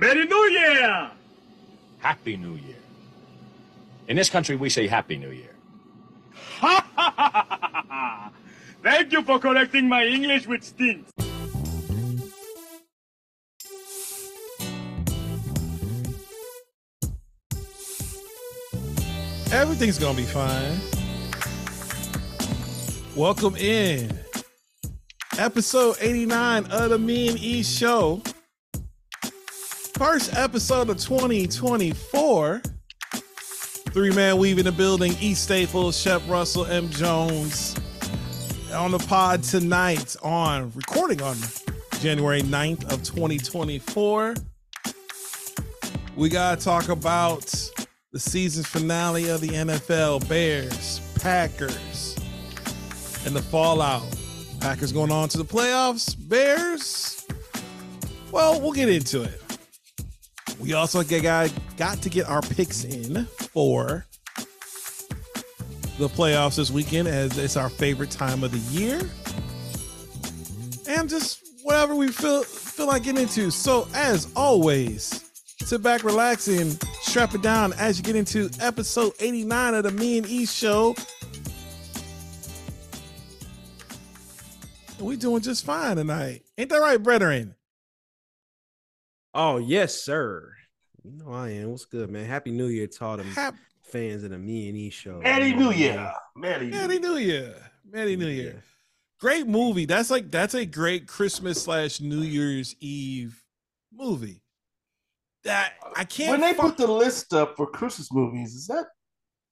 Merry New Year! Happy New Year. In this country, we say Happy New Year. Ha ha ha ha ha! Thank you for correcting my English with stints. Everything's gonna be fine. Welcome in. Episode 89 of the Me and E Show. First episode of 2024. Three man weave in the building. E Staples, Shep Russell, M. Jones. On the pod tonight on recording on January 9th of 2024. We gotta talk about the season finale of the NFL Bears, Packers, and the fallout. Packers going on to the playoffs, Bears. Well, we'll get into it. We also got, got to get our picks in for the playoffs this weekend as it's our favorite time of the year. And just whatever we feel feel like getting into. So as always, sit back, relax, and strap it down as you get into episode 89 of the Me and E Show. We doing just fine tonight. Ain't that right, brethren? Oh, yes, sir. You know I am. What's good, man? Happy New Year to all them Hap- fans of the Me and E show. Merry New Year. Merry New Merry New Year. Merry New Year. Great movie. That's like that's a great Christmas slash New Year's Eve movie. That I can't When they fi- put the list up for Christmas movies, is that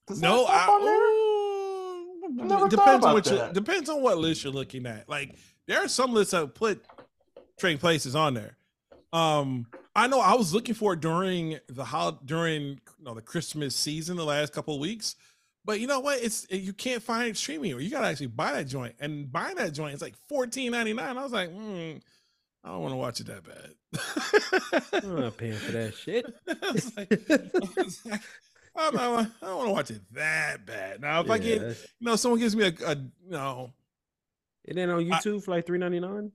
does no, that stuff on there? I, I never thought depends on about what you depends on what list you're looking at. Like there are some lists that put trading places on there. Um, I know I was looking for it during the how during you know the Christmas season the last couple of weeks, but you know what? It's you can't find it streaming or you gotta actually buy that joint. And buying that joint is like fourteen ninety nine. I was like, hmm, I don't want to watch it that bad. I'm not paying for that shit. I was like, I was like, I don't, I don't want to watch it that bad. Now, if I get, you know, someone gives me a, a you know, it ain't on YouTube for like three ninety nine.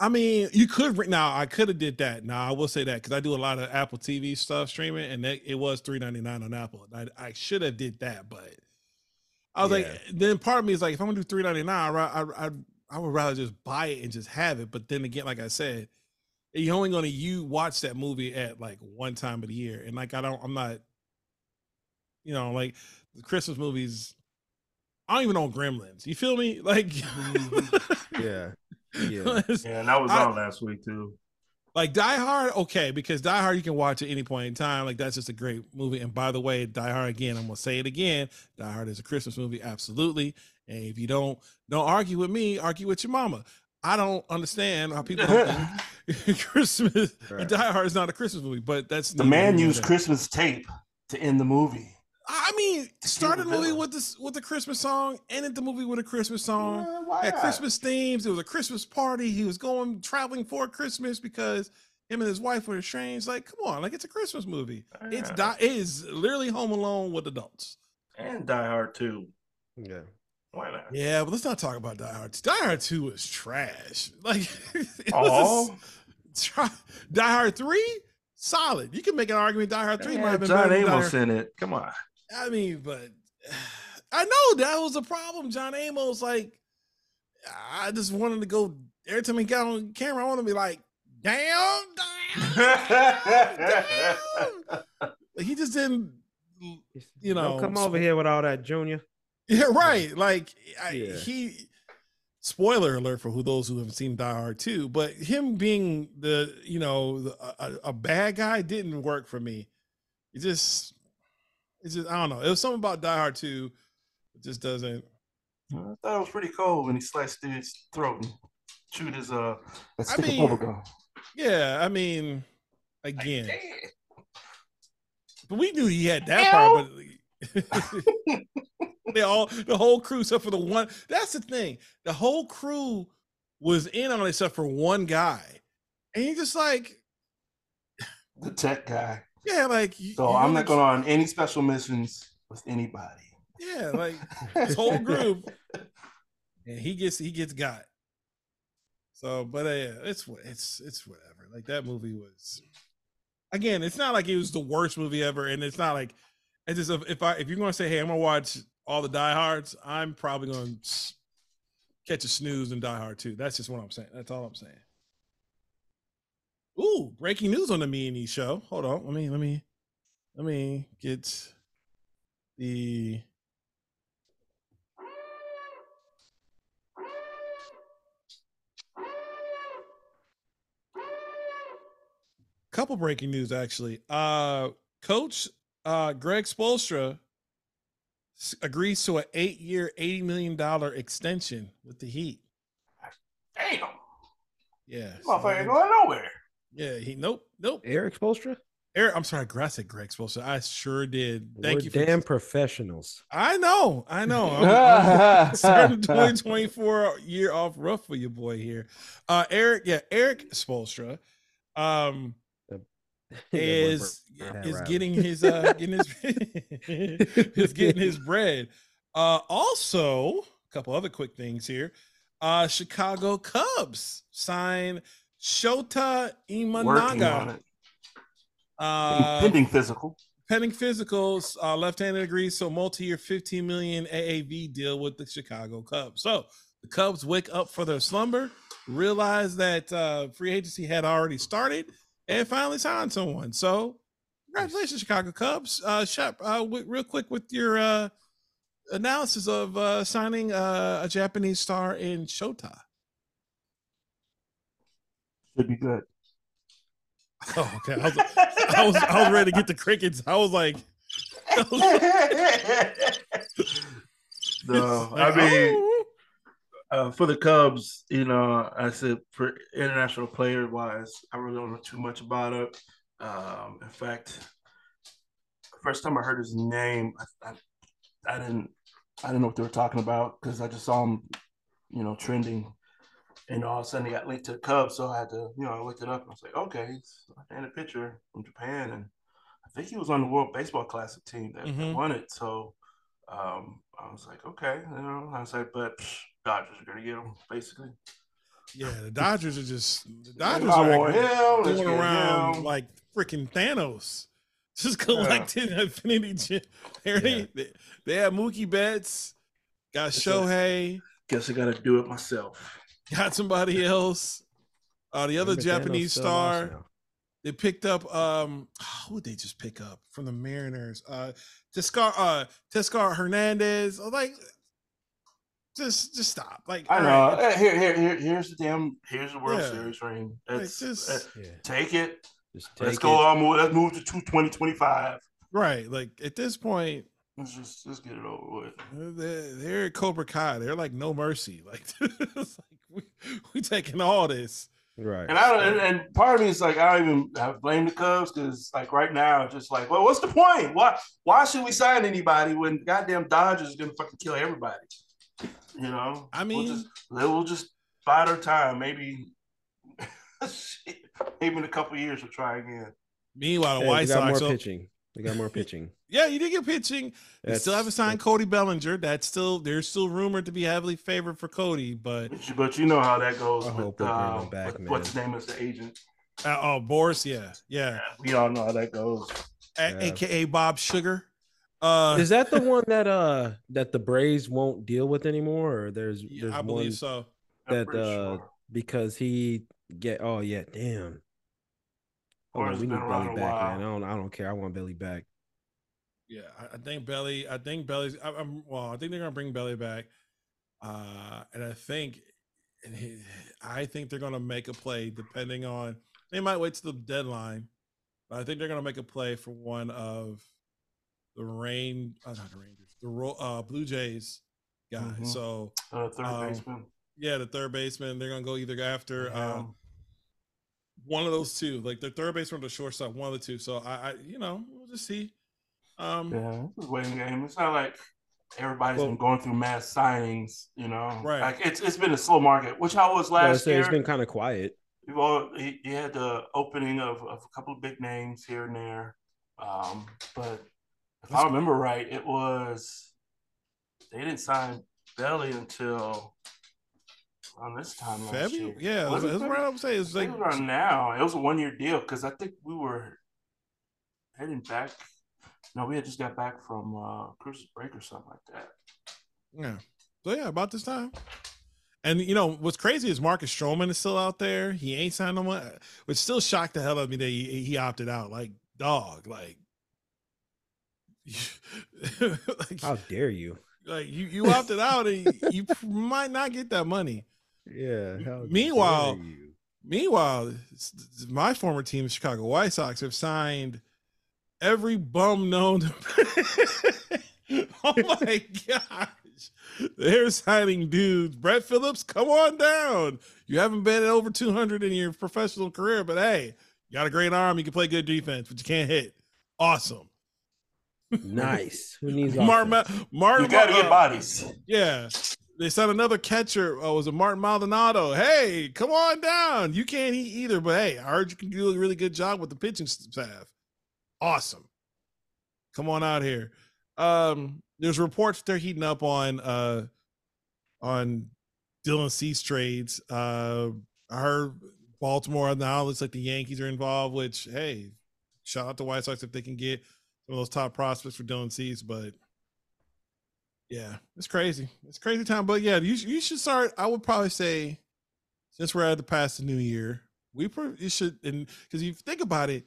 I mean, you could now. I could have did that. Now I will say that because I do a lot of Apple TV stuff streaming, and that, it was three ninety nine on Apple. I, I should have did that, but I was Yeah. like, then part of me is like, if I'm gonna do three ninety nine, I, I I I would rather just buy it and just have it. But then again, like I said, you're only gonna you watch that movie at like one time of the year, and like I don't, I'm not, you know, like the Christmas movies. I don't even know Gremlins. You feel me? Like, mm-hmm. Yeah. Yeah. Yeah, and that was I- on last week too. like Die Hard, okay, because Die Hard you can watch at any point in time. Like that's just a great movie. And by the way, Die Hard again, I'm gonna say it again. Die Hard is a Christmas movie, absolutely. And if you don't don't argue with me, argue with your mama. I don't understand how people think Christmas Right. Die Hard is not a Christmas movie, but that's The man used. Christmas tape to end the movie. I mean, started the the movie with this with the Christmas song, ended the movie with a Christmas song. Yeah, why had? Christmas themes. It was a Christmas party. He was going traveling for Christmas because him and his wife were estranged. Like, come on, like it's a Christmas movie. It's Yeah. di- it is literally Home Alone with adults. and Die Hard too. Yeah. Why not? Yeah, but let's not talk about Die Hard. Die Hard Two is trash. Like, it Oh, was a try- Die Hard Three, solid. You can make an argument. Die Hard Three might have been John better than Amos in it. Come on. I mean, but I know that was a problem. John Amos, like, I just wanted to go every time he got on camera. I want to be like, damn, damn, damn. Like, he just didn't. You know, Don't come over here with all that, Junior. Yeah, right. Like, I, Yeah. he. Spoiler alert for who those who haven't seen Die Hard 2, but him being the you know the, a, a bad guy didn't work for me. It just, it's just I don't know. It was something about Die Hard 2. It just doesn't. I thought it was pretty cold when he sliced through his throat and chewed his uh that I stick mean- Yeah, I mean, again, but we knew he had that part. But they all, the whole crew, except for the one. That's the thing. The whole crew was in on it except for one guy, and he just like, The tech guy. Yeah, like. you- So you I'm not going on any special missions with anybody. Yeah, like this whole group, and he gets he gets got. So, but uh, yeah, it's it's it's whatever. Like that movie was. again, it's not like it was the worst movie ever, and it's not like it's just if- if I if you're gonna say, hey, I'm gonna watch all the Die Hards, I'm probably gonna catch a snooze and Die Hard too. That's just what I'm saying. That's all I'm saying. Ooh, breaking news on the Me and E show. Hold on, let me let me let me get the couple breaking news actually. Uh coach uh Greg Spoelstra s- agrees to an 8-year, 80 million dollar extension with the Heat. Damn, Yeah. so motherfucker ain't going nowhere. Yeah, he nope, nope. Eric Spoelstra? Eric, I'm sorry, I said Greg Spoelstra. I sure did. Thank We're you for damn professionals. I know, I know. I'm- I'm starting 2024 year off rough for your boy here. Uh Eric, yeah, Eric Spoelstra. Um is is getting his uh getting his is getting his bread. Uh also, a couple other quick things here. Uh Chicago Cubs sign Shota Imanaga. Uh Pending physical. pending physicals, uh left-handed agrees so multi-year 15 million AAV deal with the Chicago Cubs. So the Cubs wake up for their slumber, realize that uh free agency had already started, and finally signed someone. So congratulations, Chicago Cubs. Uh Shep, uh wi- real quick with your uh analysis of uh signing uh, a Japanese star in Shota. Should be good. Oh, okay. I was, I was I was ready to get the crickets. I was like, no, I mean, oh. uh, for the Cubs, you know, I said for international player wise, I really don't know too much about it. Um, in fact, first time I heard his name, I, I, I didn't, I didn't know what they were talking about because I just saw him, you know, trending, and all of a sudden he got linked to the Cubs, so I had to, you know, I looked it up and I was like, okay, he's in a picture from Japan, and I think he was on the World Baseball Classic team that, that Mhm. won it, so. Um, I was like, okay, you know, I was like, but psh, Dodgers are gonna get him, basically. Yeah, the Dodgers are just the Dodgers I are like going around him. like freaking Thanos, just collecting Infinity Gem. They, they, they have Mookie Betts, got it. Shohei, Guess I gotta do it myself. got somebody else. Uh, the other Japanese star they picked up. Um, who would they just pick up from the Mariners? Uh, Teoscar, uh, Teoscar Hernandez. Oh, Like, just just stop. Like, I know. right, Here, here, here, here's the damn. Here's the World Yeah. Series ring. like, just uh, Yeah. take it. Just Let's take go it. on. Move. Let's move to two twenty twenty five. right. Like at this point, Let's just let's get it over with. They're, they're at Cobra Kai. They're like no mercy. Like, like we we taking all this. Right. And I don't. And, and part of me is like I don't even I blame the Cubs because like right now just like well what's the point? Why why should we sign anybody when goddamn Dodgers is gonna fucking kill everybody? You know. I We'll mean- just, we'll just bide our time. Maybe. shit, maybe in a couple years we'll try again. Meanwhile, the Hey, White they got Sox. more pitching. They got more pitching. yeah, you did get pitching. They still haven't That's- signed Cody Bellinger. That's still they're still rumored to be heavily favored for Cody, but But you, but you know how that goes. I with, hope they uh, back, with- What's his name is the agent? uh, oh, Boras, yeah, yeah, We all know how that goes. A- Yeah. aka Bob Sugar. Uh, Is that the one that uh that the Braves won't deal with anymore? Or there's yeah, there's I one believe so. That uh sure. because he get oh yeah damn. Oh, Or it's we need Belly back, man. I don't I don't care. I want Belly back. Yeah, I, I think Belly. I think Belly's. I, I'm well. I think they're gonna bring Belly back, uh, and I think, and he, I think they're gonna make a play depending on. They might wait till the deadline, but I think they're gonna make a play for one of the rain. Uh, not the Rangers. The Ro- uh, Blue Jays guy. Mhm. So Uh, third um, baseman. yeah, the third baseman. They're gonna go either after. Yeah. Um, one of those two, like the third baseman or the shortstop, one of the two. So I, I you know, we'll just see. Um, yeah, it's a waiting game. It's not like everybody's Well- been going through mass signings. You know, Right. Like it's it's been a slow market, which I was Yeah, I last say year. it's been kind of quiet. We've all you you had the opening of, of a couple of big names here and there, um, but if I remember right, it was they didn't sign Belly until on this time last February? year. Yeah, Was that's it what I'm saying It's like think around now. It was a one year deal because I think we were heading back. No, we had just got back from uh Christmas break or something like that. Yeah. So yeah, about this time. And you know what's crazy is Marcus Stroman is still out there. He ain't signed no more, which still shocked the hell out of me that he, he opted out. Like dog, like, like how dare you? Like you you opted out and you might not get that money. Yeah. Meanwhile, meanwhile, my former team, the Chicago White Sox, have signed every bum known. To... oh my gosh. They're signing dudes. Brett Phillips, come on down. You haven't been over 200 in your professional career, but hey, you got a great arm. You can play good defense, but you can't hit. Awesome. Nice. Who needs Martin? Martin, you gotta get bodies. Yeah. They sent another catcher. Oh, was it Martin Maldonado? Hey, come on down. You can't eat either, but hey, I heard you can do a really good job with the pitching staff. Awesome. Come on out here. Um, there's reports they're heating up on uh on Dylan Cease trades. Uh I heard Baltimore now looks like the Yankees are involved, which hey, shout out to White Sox if they can get some of those top prospects for Dylan Cease, but yeah, it's crazy. It's crazy time. But yeah, you you should start. I would probably say, since we're at the past the new year, we probably should and because you think about it,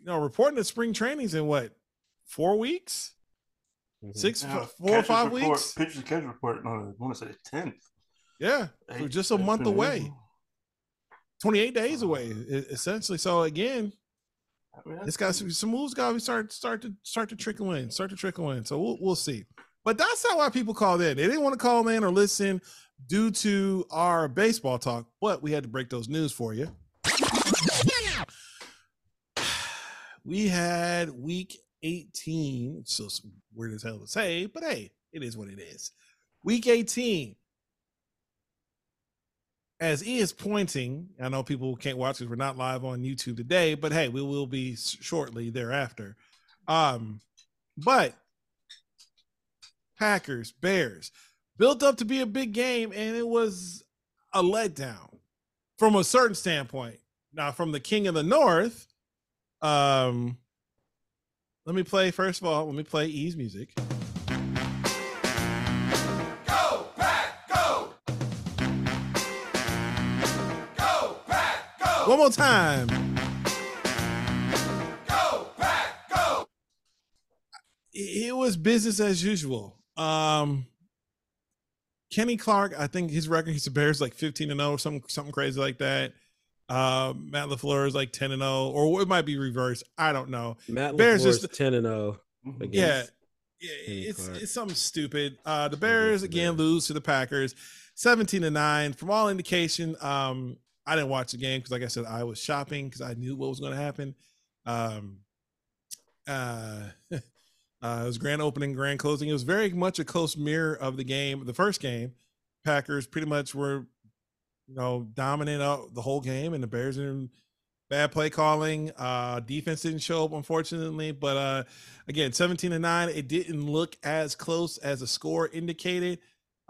you know, reporting the spring trainings in what four weeks, mm-hmm. six, yeah, four or five report, weeks. Pictures of catch report. No, I want to say the tenth. Yeah, so just a month away. 28 days away essentially so again I mean, it's got some, some moves got to start start to start to trickle in start to trickle in so we'll, we'll see but that's not why people called in. They didn't want to call in or listen due to our baseball talk but we had to break those news for you. We had week 18 so weird as hell to say but hey it is what it is. Week 18 as he is pointing, I know people can't watch because we're not live on YouTube today, but hey, we will be shortly thereafter. Um, but Packers, Bears built up to be a big game, and it was a letdown from a certain standpoint. Now, from the King of the North, um, let me play first of all. Let me play E's music. Go, Pack, go! Go, Pack, go! One more time. Go, Pack, go. It was business as usual. Um, Kenny Clark, I think his record, he's a Bears like 15 and 0 or something, something crazy like that. Uh, Matt LaFleur is like 10 and 0, or it might be reversed. I don't know. Matt Bears just 10 and 0. Yeah. Yeah, it's it's something stupid. Uh, the Bears again lose to the Packers, seventeen to nine. From all indication, um, I didn't watch the game because, like I said, I was shopping because I knew what was going to happen. Um, uh, uh, it was grand opening, grand closing. It was very much a close mirror of the game, the first game. Packers pretty much were, you know, dominant the whole game, and the Bears in bad play calling. Uh, defense didn't show up, unfortunately. But uh, again, 17 to 9, it didn't look as close as the score indicated.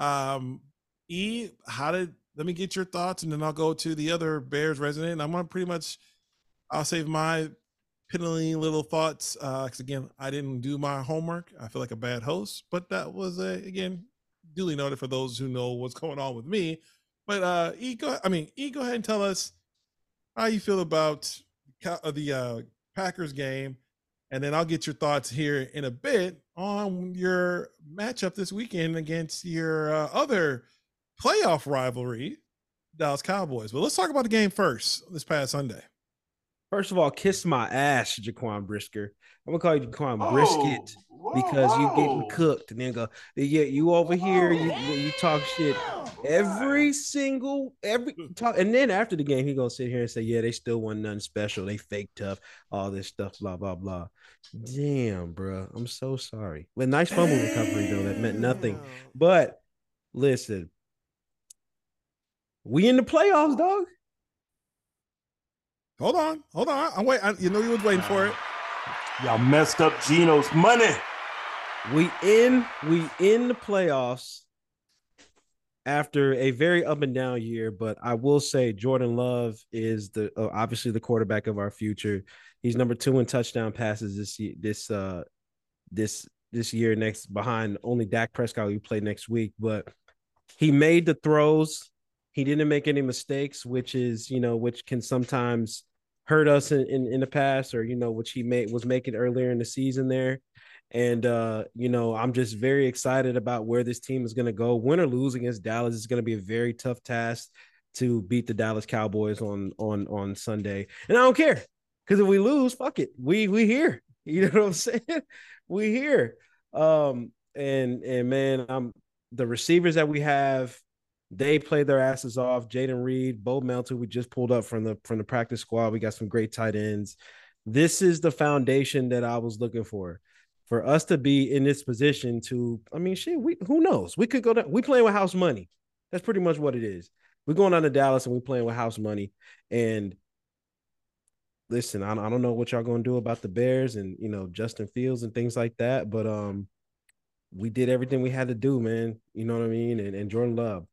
Um, E, how did let me get your thoughts, and then I'll go to the other Bears resident. I'm gonna pretty much, I'll save my little thoughts because uh, again, I didn't do my homework. I feel like a bad host, but that was a, again duly noted for those who know what's going on with me. But uh, E, go, I mean, E, go ahead and tell us how you feel about uh, the uh, Packers game, and then I'll get your thoughts here in a bit on your matchup this weekend against your uh, other playoff rivalry, Dallas Cowboys. But let's talk about the game first this past Sunday. First of all, kiss my ass, Jaquan Brisker. I'm gonna call you Jaquan oh, Brisket because whoa. you getting cooked, and then go, yeah, you over here, you oh, you talk shit every single every talk, and then after the game, he gonna sit here and say, yeah, they still won nothing special, they fake tough, all this stuff, blah blah blah. Damn, bro, I'm so sorry. But nice fumble recovery though, that meant nothing. But listen, we in the playoffs, dog. Hold on, hold on. I'm wait. I, you know you was waiting for it. Y'all messed up Geno's money. We in. We in the playoffs. after a very up and down year, but I will say Jordan Love is the uh, obviously the quarterback of our future. He's number two in touchdown passes this year, this uh this this year next behind only Dak Prescott who play next week, but he made the throws. He didn't make any mistakes, which is you know which can sometimes hurt us in, in, in the past, or you know which he made was making earlier in the season there. And uh, you know, I'm just very excited about where this team is going to go. Win or lose against Dallas is going to be a very tough task to beat the Dallas Cowboys on on on Sunday. And I don't care because if we lose, fuck it, we we here. You know what I'm saying? we here. Um, and and man, I'm the receivers that we have. They played their asses off. Jayden Reed, Bo Melton, we just pulled up from the from the practice squad. We got some great tight ends. This is the foundation that I was looking for for us to be in this position to, I mean, shit, we who knows? We could go down. We playing with house money. That's pretty much what it is. We're going down to Dallas and we playing with house money. And listen, I, I don't know what y'all gonna do about the Bears and you know Justin Fields and things like that, but um, we did everything we had to do, man. You know what I mean? And, and Jordan Love,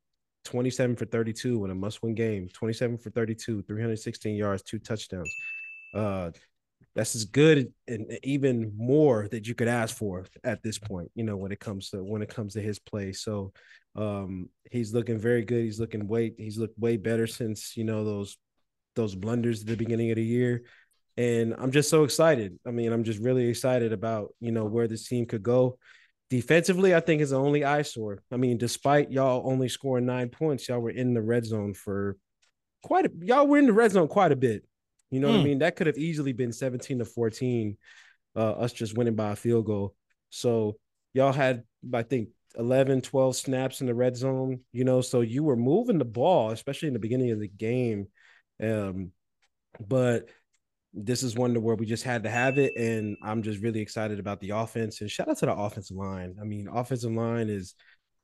27 for 32 in a must-win game, 27 for 32, 316 yards, two touchdowns. Uh, that's as good and even more that you could ask for at this point you know when it comes to when it comes to his play. So um he's looking very good. He's looking way he's looked way better since you know those those blunders at the beginning of the year. And i'm just so excited. I mean i'm just really excited about you know where this team could go defensively i think is the only eyesore i mean despite y'all only scoring nine points y'all were in the red zone for quite a y'all were in the red zone quite a bit you know mm. what I hmm. mean? That could have easily been 17 to 14, uh, us just winning by a field goal. So y'all had, I think, 11, 12 snaps in the red zone, you know, so you were moving the ball, especially in the beginning of the game. Um, but this is one where we just had to have it. And I'm just really excited about the offense. And shout out to the offensive line. I mean, offensive line is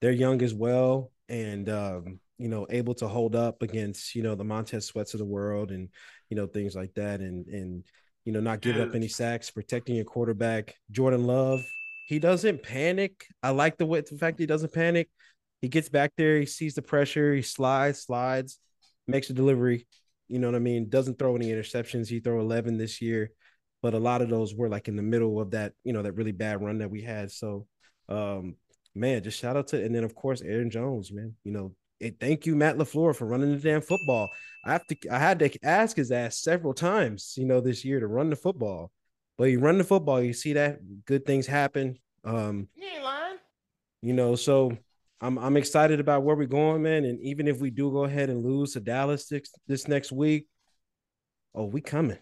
they're young as well. And um, you know, able to hold up against, you know, the Montez Sweats of the world and, you know, things like that. And, and, you know, not giving up any sacks, protecting your quarterback. Jordan Love, he doesn't panic. I like the way the fact he doesn't panic. He gets back there, he sees the pressure, he slides, slides, makes a delivery. You know what I mean? Doesn't throw any interceptions. He threw 11 this year, but a lot of those were like in the middle of that, you know, that really bad run that we had. So, um, man, just shout out to, and then of course Aaron Jones, man. You know, it, thank you, Matt LaFleur, for running the damn football. I have to I had to ask his ass several times, you know, this year to run the football. But you run the football, you see that good things happen. Um you ain't lying. You know, so I'm I'm excited about where we're going, man. And even if we do go ahead and lose to Dallas this, this next week, oh, we coming.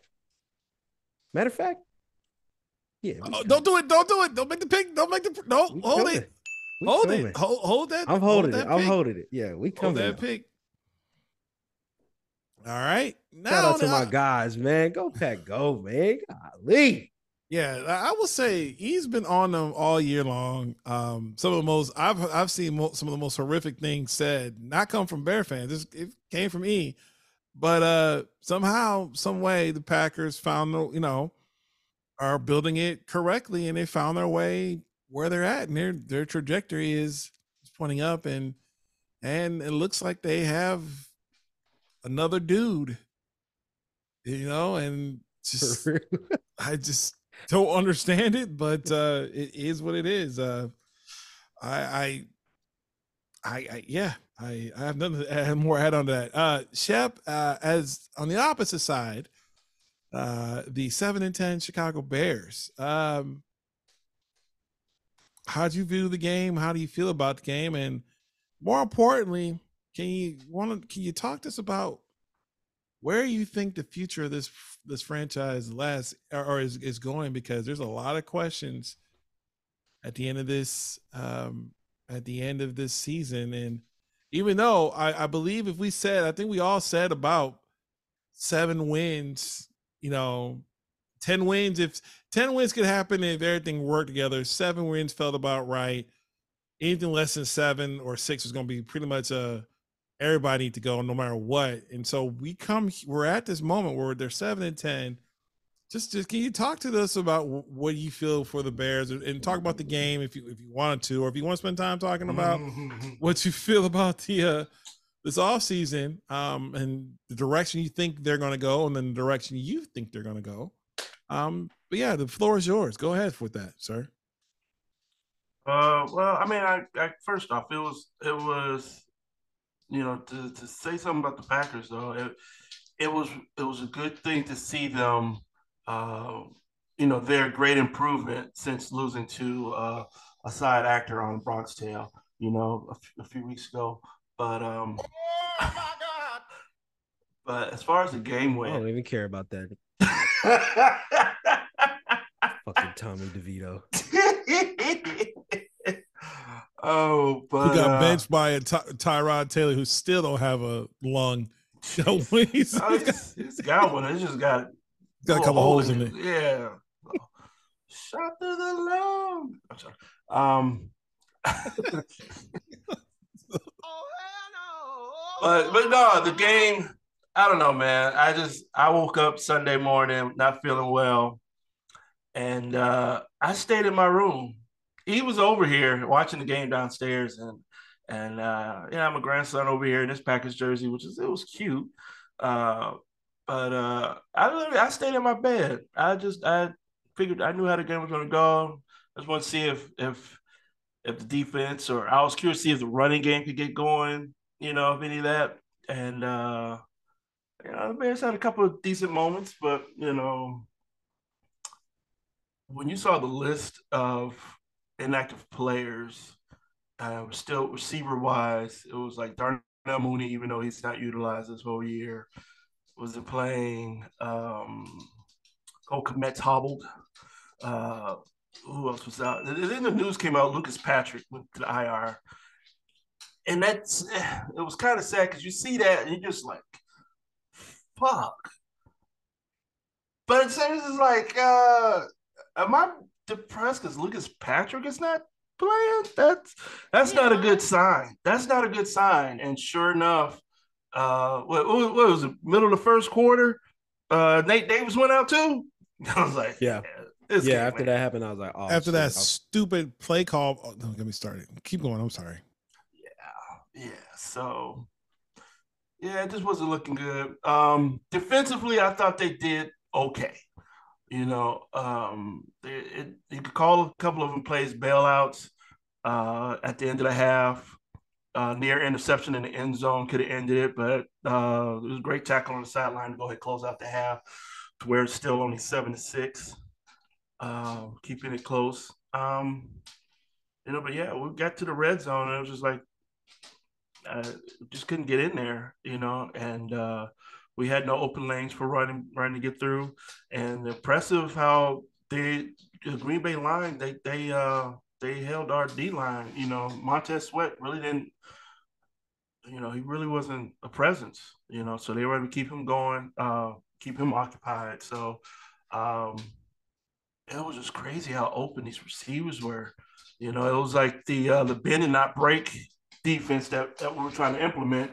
Matter of fact, yeah. Oh, don't do it! Don't do it! Don't make the pick! Don't make the no. Hold it! We hold coming. it. Hold, hold that. I'm holding hold it. I'm holding it. Yeah, we come that pick. All right. Now, Shout out to my guys, man. Go pack, go, man. Golly. Yeah, I will say he's been on them all year long. Um, some of the most I've I've seen some of the most horrific things said, not come from Bear fans. This, it came from E, but uh, somehow, some way, the Packers found the you know are building it correctly, and they found their way where they're at and their their trajectory is, is pointing up and and it looks like they have another dude you know and just i just don't understand it but uh it is what it is uh i i i, I yeah I, I have nothing to add more add on to that. Uh Shep, uh as on the opposite side, uh the seven and ten Chicago Bears. Um how do you view the game? How do you feel about the game? And more importantly, can you want to can you talk to us about where you think the future of this this franchise lasts or, or is, is going? Because there's a lot of questions at the end of this um at the end of this season. And even though I, I believe if we said I think we all said about seven wins, you know, 10 wins if 10 wins could happen if everything worked together seven wins felt about right anything less than seven or six was going to be pretty much a everybody need to go no matter what and so we come we're at this moment where they're seven and ten just, just can you talk to us about what you feel for the Bears and, and talk about the game if you if you wanted to, or if you want to spend time talking about what you feel about the uh, this off season um, and the direction you think they're going to go, and then the direction you think they're going to go. Um, but yeah, the floor is yours. Go ahead with that, sir. Uh, well, I mean, I, I first off, it was it was, you know, to to say something about the Packers though, it it was it was a good thing to see them, uh, you know, their great improvement since losing to uh, a side actor on Bronx Tale, you know, a, f- a few weeks ago. But um, but as far as the game went, I don't even care about that. Fucking Tommy DeVito. oh, but Who got uh, benched by a Ty- Tyrod Taylor who still don't have a lung. he's, Oh, it's, it's got one. It's just got got a couple holes in it. Yeah. Shot through the lung. I'm sorry. Um, but but no, the game. I don't know, man. I just I woke up Sunday morning not feeling well, and uh, I stayed in my room. He was over here watching the game downstairs, and and uh, yeah, my grandson over here in this Packers jersey, which is it was cute. Uh, but uh, I I stayed in my bed. I just I figured I knew how the game was gonna go. I just want to see if if if the defense or I was curious to see if the running game could get going. You know, if any of that, and uh, you know, the Bears had a couple of decent moments, but you know, when you saw the list of inactive players, uh, still receiver wise, it was like Darnell Mooney, even though he's not utilized this whole year, wasn't playing. Um, oh, Kmet's hobbled. Uh, who else was out? Then the news came out. Lucas Patrick went to the IR, and that's it was kind of sad because you see that and you're just like, fuck. But it's it's like, uh, am I depressed because Lucas Patrick is not playing? That's that's not a good sign. That's not a good sign. And sure enough, uh, what, what, what was it? Middle of the first quarter, uh, Nate Davis went out too. I was like, Yeah. this Yeah, after went- that happened, I was like, oh, After shit, that I'll- stupid play call, oh, don't get me started. Keep going. I'm sorry. Yeah. Yeah. So yeah, it just wasn't looking good. Um, defensively, I thought they did okay. You know, um, they, it, you could call a couple of them plays bailouts uh, at the end of the half. Uh, near interception in the end zone could have ended it, but uh, it was a great tackle on the sideline to go ahead close out the half to where it's still only seven to six, uh, keeping it close. Um, you know, but yeah, we got to the red zone and it was just like uh, just couldn't get in there, you know, and uh, we had no open lanes for running running to get through. And impressive how they the Green Bay line they they uh they held our D line. You know, Montez Sweat really didn't. You know, he really wasn't a presence. You know, so they were able to keep him going, uh, keep him occupied. So um, it was just crazy how open these receivers were. You know, it was like the uh, the bend and not break defense that, that we were trying to implement.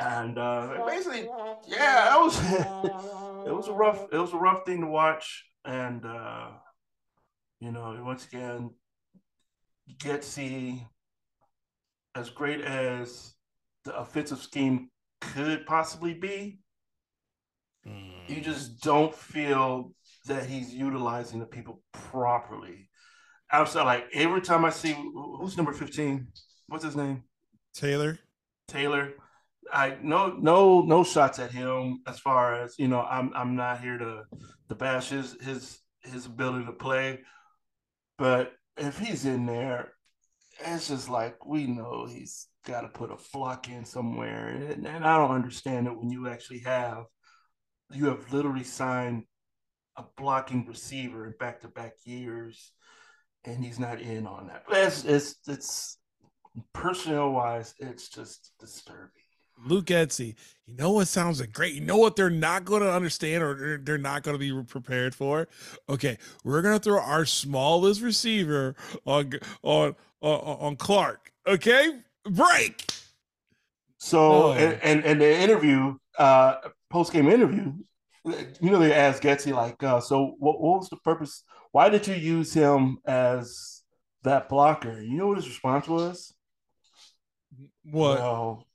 And uh, basically, yeah, it was it was a rough it was a rough thing to watch. And uh, you know, once again, you get to see as great as the offensive scheme could possibly be, you just don't feel that he's utilizing the people properly. I'm like every time I see who's number 15, what's his name? Taylor. Taylor. I no no no shots at him as far as you know. I'm I'm not here to to bash his his his ability to play, but if he's in there, it's just like we know he's got to put a flock in somewhere, and, and I don't understand it when you actually have you have literally signed a blocking receiver in back to back years, and he's not in on that. But it's it's it's personnel wise, it's just disturbing. Luke Getsy. You know what sounds like great? You know what they're not going to understand or they're- not going to be prepared for? Okay, we're going to throw our smallest receiver on on on, on Clark. Okay, break. So No. and, and and the interview, uh, post game interview, you know, they asked Getsy like, uh, so what, what was the purpose? Why did you use him as that blocker? You know what his response was? What? Well,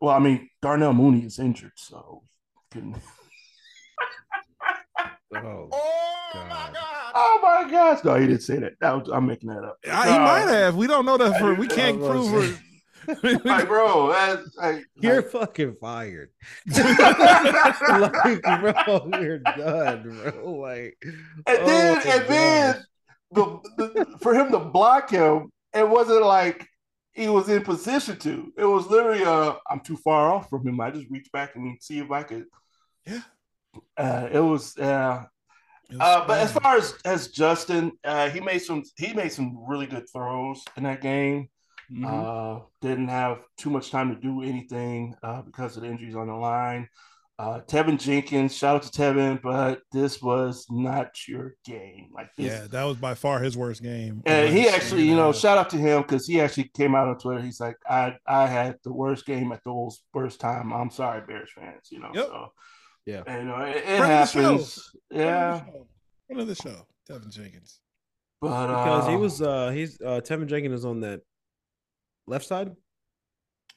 well, I mean, Darnell Mooney is injured, so couldn't. Oh, God. Oh my gosh! No, he didn't say that. that was, I'm making that up. I, he Uh, might have. We don't know that for. We can't prove it. Like, bro, that's like, You're like- fucking fired. like, bro, you're done, bro. Like, and then oh, and then the, the for him to block him, it wasn't like he was in position to. It was literally, uh, I'm too far off from him. I just reach back and see if I could. Yeah. Uh, it was, uh, It was uh, but as far as as Justin, uh, he made some he made some really good throws in that game. Mhm. Uh, didn't have too much time to do anything uh, because of the injuries on the line. Uh, Teven Jenkins, shout out to Teven, but this was not your game. Like this, yeah, that was by far his worst game. and he actually, you know, shout out to him because he actually came out on Twitter. He's like, I I had the worst game at the worst, worst time. I'm sorry, Bears fans. You know, Yep. so Yeah. and, you know, it, it Friend of the show. happens. Yeah, One of the show, Teven Jenkins. but because he uh, was, uh, he's, uh, Teven Jenkins is on that left side,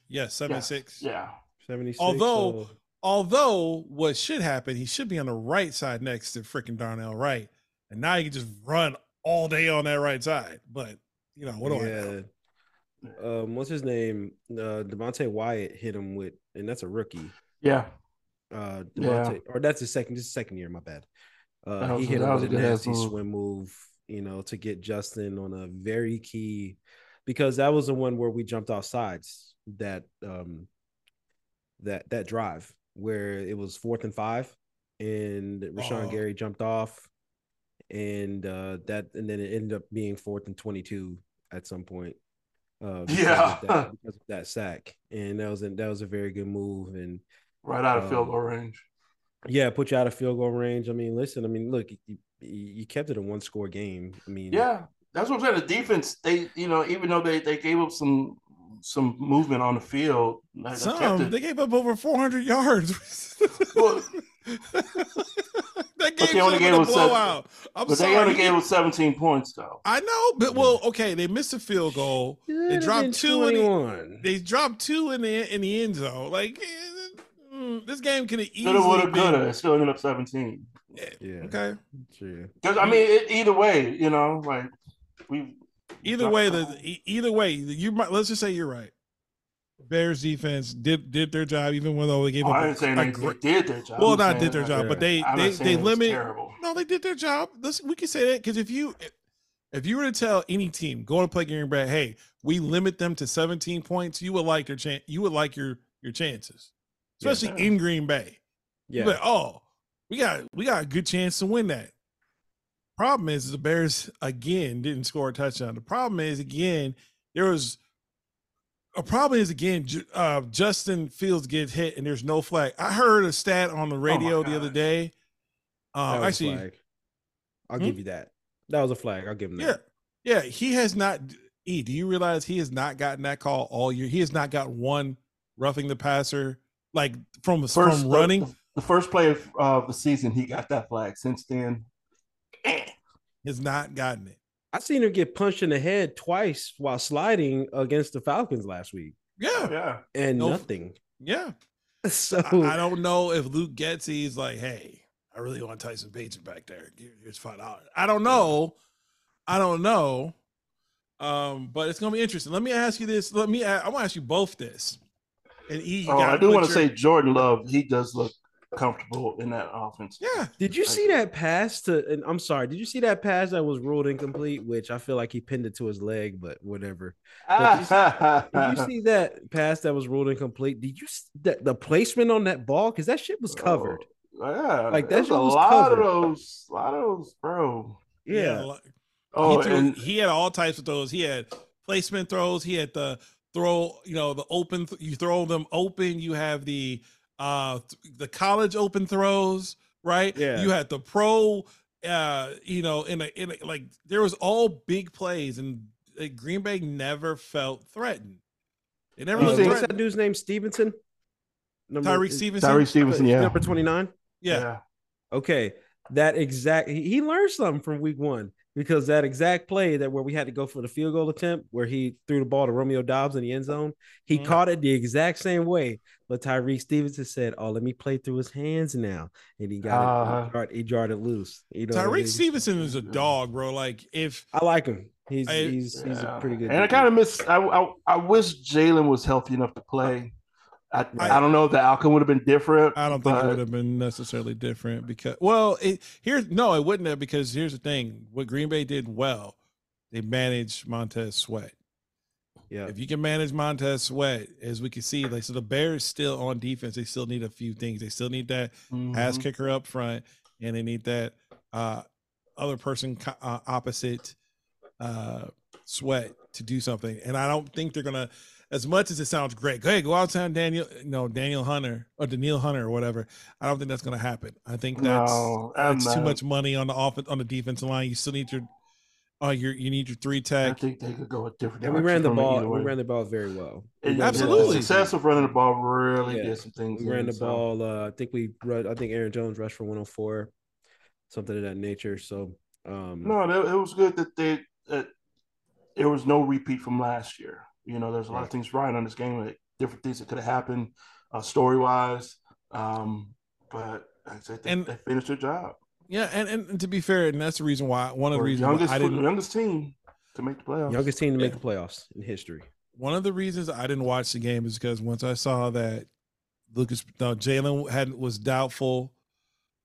Yes, seventy six. yeah. 76. Although- so- Although what should happen, he should be on the right side next to freaking Darnell Wright, and now he can just run all day on that right side. But you know what do I know? Um, what's his name? Uh, Devonte Wyatt hit him with, and that's a rookie. Yeah, Uh, Yeah. Or that's his second, this is second year. My bad. Uh, was he hit him with a a good ass nasty move. swim move, you know, to get Justin on a very key, because that was the one where we jumped off sides. That um, that that drive where it was fourth and five, and Rashan Oh. Gary jumped off, and uh, that and then it ended up being fourth and twenty two at some point. Uh, Yeah. of that, because of that sack, and that was a, that was a very good move, and right out of field Um, goal range. yeah, put you out of field goal range. I mean, listen, I mean, look, you, you kept it a one score game. I mean, Yeah, that's what I'm saying. The defense, they, you know, even though they, they gave up some some movement on the field, they Some they gave up over four hundred yards. Well, that they game only should have gave a us seven- blowout. I'm but sorry. they only gave us 17 points though. I know, but well, okay, they missed a field goal. They Should've dropped been two in the, they dropped two in the in the end zone. Like eh, mm, this game could have Coulda, easily woulda, been. coulda. It still ended up 17. yeah, yeah. Okay. sure. Because I mean, it, either way, you know, like we. Either way, the either way, you might let's just say you're right. Bears defense did did their job, even though they gave Oh, up. I a- ain't saying a they, great- they did their job. well, not did their that- job, but they I'm they they limit. terrible. No, they did their job. Listen, we can say that because if you if you were to tell any team going to play Green Bay, hey, we limit them to 17 points, you would like their chance. You would like your your chances, Yeah. especially in Green Bay. Yeah, But oh, we got we got a good chance to win that. Problem is the Bears again didn't score a touchdown. The problem is again there was a problem is again uh, Justin Fields gets hit and there's no flag. I heard a stat on the radio the other day. that Uh, actually, flag. I'll Hmm? give you that. That was a flag. I'll give him yeah, that. yeah, yeah. he has not. E, do you realize he has not gotten that call all year? He has not got one roughing the passer like from First, from the- running. The, the first play of uh, the season, he got that flag. Since then. has not gotten it. I seen him get punched in the head twice while sliding against the Falcons last week, Yeah, yeah. and No. nothing. yeah. So I, I don't know if Luke Getsy is like, hey, I really want Tyson Bagent back there. Here's five dollars. I don't know. I don't know. Um, but it's gonna be interesting. Let me ask you this. Let me. I want to ask you both this. And E, you Oh, I do want to your- say Jordan Love. He does look comfortable in that offense. yeah. Did you see that pass to? And I'm sorry. Did you see that pass that was ruled incomplete? Which I feel like he pinned it to his leg, but whatever. Did you see that pass that was ruled incomplete? Did you that the placement on that ball? Because that shit was covered. Oh, yeah, Like, that's a was lot covered. of those. A lot of those, bro. Yeah. like- Oh, he, threw- and he had all types of throws. He had placement throws. He had the throw, you know, the open. th- You throw them open. You have the uh the college open throws, right? Yeah. You had the pro. Uh, you know, in a in a, like there was all big plays, and uh, Green Bay never felt threatened. They never You Uh, looked threatened. that dude's name? Stevenson. Number- Tyrique Stevenson. Tyrique Stevenson, yeah, Number 29. Yeah. Okay, that exact he, he learned something from week one because that exact play that where we had to go for the field goal attempt where he threw the ball to Romeo Doubs in the end zone, he Mhm. caught it the exact same way. But Tyrique Stevenson said, "Oh, let me play through his hands now," and he got it. Uh-huh. He jarred, he jarred it loose. You know, what I Tyrique mean? Stevenson is a dog, bro. Like if I like him. He's I- he's he's a pretty good. And I kind of miss. I, I I wish Jalen was healthy enough to play. I, I- I don't know if the outcome would have been different. I don't think it would have been necessarily different because well, it here's no, it wouldn't have because here's the thing: what Green Bay did well, they managed Montez Sweat. yeah. If you can manage Montez Sweat, as we can see, like so the Bears still on defense, they still need a few things. They still need that ass Mhm. kicker up front, and they need that uh, other person uh, opposite uh, Sweat to do something. And I don't think they're gonna, as much as it sounds great. hey, Go ahead, go outside Daniel, no Daniel Hunter or Daniel Hunter or whatever. I don't think that's gonna happen. I think that's No, I'm that's too much money on the offense on the defensive line. You still need your, oh, your you need your three tech. I think they could go a different. And we ran the direction from it ball. We ran the ball very well. We And ran- Absolutely. The success of running the ball really Yeah. did some things. We ran in, the so. ball. Uh, I think we. I think Aaron Jones rushed for 104, something of that nature. So, um, No, it, it was good that they that there was no repeat from last year. You know, there's a lot Right. of things right on this game, like different things that could have happened, uh, story wise. Um, but I said, they, And- they finished their job. Yeah, and, and and to be fair, and that's the reason why one of the Or reasons why youngest I didn't youngest team to make the playoffs. youngest team to make Yeah. the playoffs in history. one of the reasons I didn't watch the game is because once I saw that Lucas, no, Jalen had was doubtful,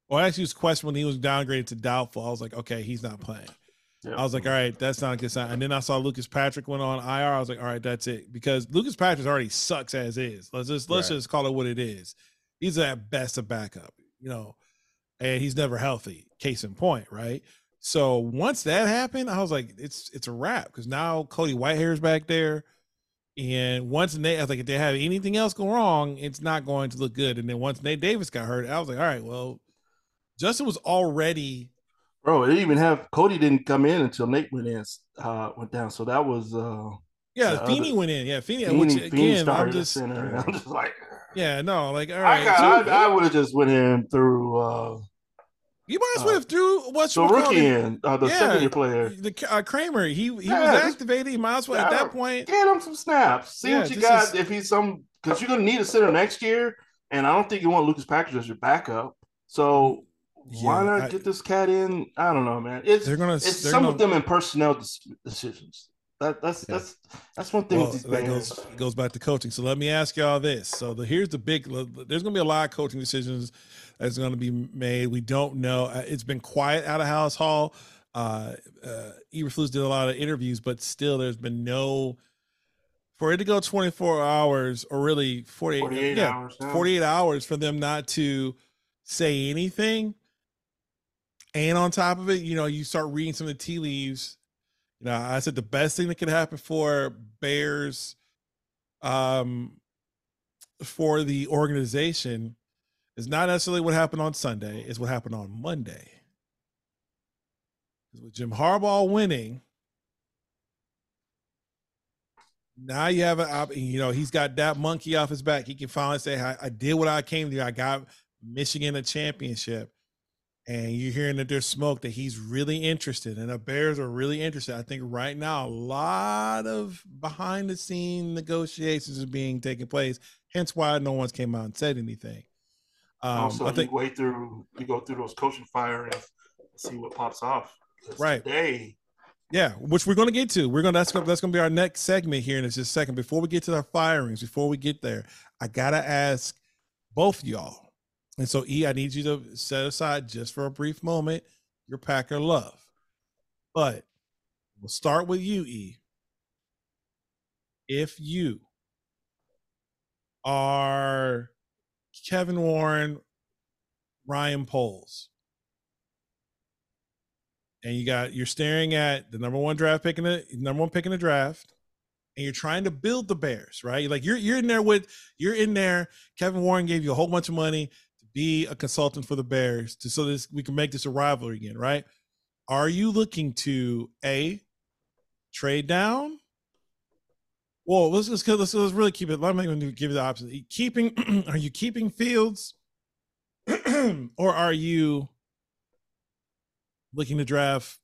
or actually was questioned when He was downgraded to doubtful. I was like, okay, he's not playing. Yeah. I was like, all right, that's not a good sign. And then I saw Lucas Patrick went on IR. I was like, all right, that's it because Lucas Patrick already sucks as is. Let's just let's Right. just call it what it is. He's at best a backup, you know, and he's never healthy. Case in point, right? So once that happened, I was like, it's it's a wrap because now Cody Whitehair's back there. And once Nate, I was like, if they have anything else go wrong, it's not going to look good. And then once Nate Davis got hurt, I was like, all right, well, Justin was already Bro, they didn't even have Cody didn't come in until Nate went in, uh, went down. So that was uh, yeah. Feeney went in, yeah. Feeney, Feeney, which Feeney again, I'm started just center. I'm just like, yeah, no, like all right. I, got, so I, I would have just went in through uh, you might as uh, well have threw what's the rookie in, uh, the Yeah. second year player. the uh, Kramer. He he Yeah, was activated. He might as well at that point. Get him some snaps. See Yeah, what you got. is- If he's some, because you're going to need a center next year, and I don't think you want Lucas Patrick as your backup. So why not I- get this cat in? I don't know, man. It's They're gonna. it's they're some gonna, of them in personnel decisions. That that's Yeah. that's that's one thing Well, with these that goes goes back to coaching. So let me ask y'all this. So the here's the big. There's going to be a lot of coaching decisions that's going to be made. We don't know. Uh, It's been quiet out of Halas Hall. Uh, uh, Eberflus did a lot of interviews, but still, there's been no for it to go 24 hours or really 48, 48 yeah, hours. now. 48 hours for them not to say anything. And on top of it, you know, you start reading some of the tea leaves. You know, I said the best thing that could happen for Bears, um, for the organization is not necessarily what happened on Sunday, is what happened on Monday. With Jim Harbaugh winning, now you have an you know he's got that monkey off his back. He can finally say, I, "I did what I came to. I got Michigan a championship." And you're hearing that there's smoke that he's really interested, and the Bears are really interested. I think right now a lot of behind the scene negotiations are being taking place. Hence why no one's came out and said anything. Um, also, I think you wait through, you go through those coaching firings, see what pops off Right. Today, Yeah, which we're going to get to. We're going to that's gonna, that's going to be our next segment here in just a second. Before we get to our firings, before we get there, I gotta ask both y'all. And so, E, I need you to set aside just for a brief moment your Packer love. But we'll start with you, E. If you are Kevin Warren, Ryan Poles, and you got you're staring at the number one draft pick in the number one pick in the draft, and you're trying to build the Bears, right? Like you're you're in there with you're in there. Kevin Warren gave you a whole bunch of money be a consultant for the Bears, to so this we can make this a rivalry again, right? Are you looking to a trade down? Well, let's let's let's, let's really keep it. Let me give you the option. Keeping are you keeping Fields, or are you looking to draft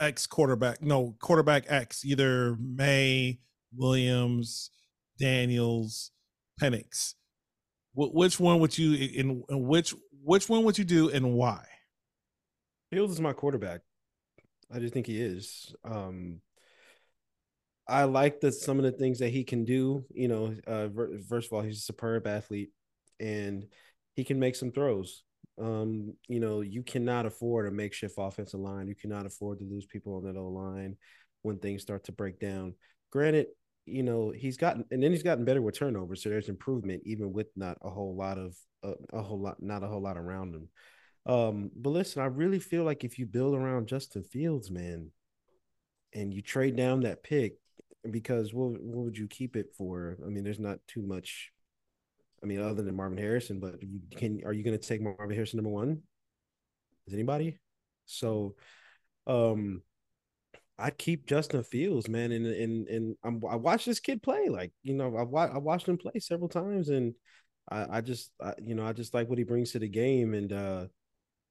X quarterback, no quarterback X, either Maye, Williams, Daniels, Penix. Wh- which one would you in, in which which one would you do and why? Fields is my quarterback. I just think he is. Um, I like the some of the things that he can do. You know, uh, first of all, he's a superb athlete, and he can make some throws. Um, you know, you cannot afford a makeshift offensive line. You cannot afford to lose people on that O line when things start to break down. Granted, you know he's gotten, and then he's gotten better with turnovers, so there's improvement even with not a whole lot of uh, a whole lot, not a whole lot around him. Um, but listen, I really feel like if you build around Justin Fields, man, and you trade down that pick, because what what would you keep it for? I mean, there's not too much. I mean, other than Marvin Harrison, but you can are you going to take Marvin Harrison number one? Is anybody? So, um, I'd keep Justin Fields, man, and and and I'm, i watched this kid play. Like you know, I I watched him play several times, and I, I just I, you know I just like what he brings to the game, and uh,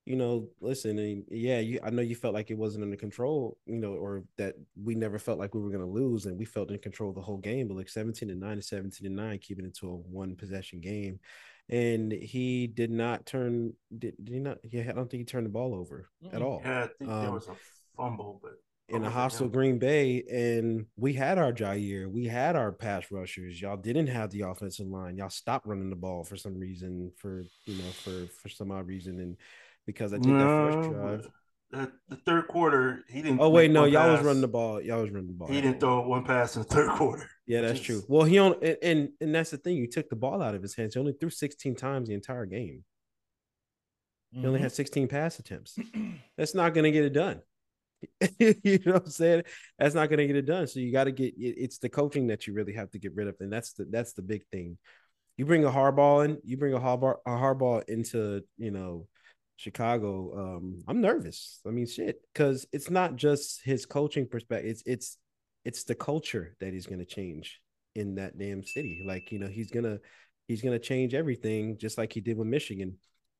you know, listen, and yeah, you, I know you felt like it wasn't under control, you know, or that we never felt like we were going to lose, and we felt in control the whole game. But like seventeen to nine and seventeen to nine, keeping it to a one possession game, and he did not turn. Did, did he not? Yeah, I don't think he turned the ball over mm-hmm. at all. Yeah, I think um, there was a fumble, but in a hostile Green Bay, and we had our Jaire, we had our pass rushers. Y'all didn't have the offensive line. Y'all stopped running the ball for some reason, for you know, for for some odd reason, and because I think no, that first drive. The, the third quarter, he didn't. Oh wait, no, y'all pass. was running the ball. Y'all was running the ball. He didn't throw one pass in the third quarter. Yeah, that's true. Well, he only and and that's the thing. You took the ball out of his hands. He only threw 16 times the entire game. He mm-hmm. only had 16 pass attempts. That's not going to get it done. you know what I'm saying? That's not going to get it done. So you got to get it's the coaching that you really have to get rid of, and that's the that's the big thing. You bring a Harbaugh in, you bring a Harbaugh a Harbaugh into you know Chicago. Um, I'm nervous. I mean, shit, because it's not just his coaching perspective. It's it's it's the culture that he's going to change in that damn city. Like you know, he's gonna he's gonna change everything, just like he did with Michigan.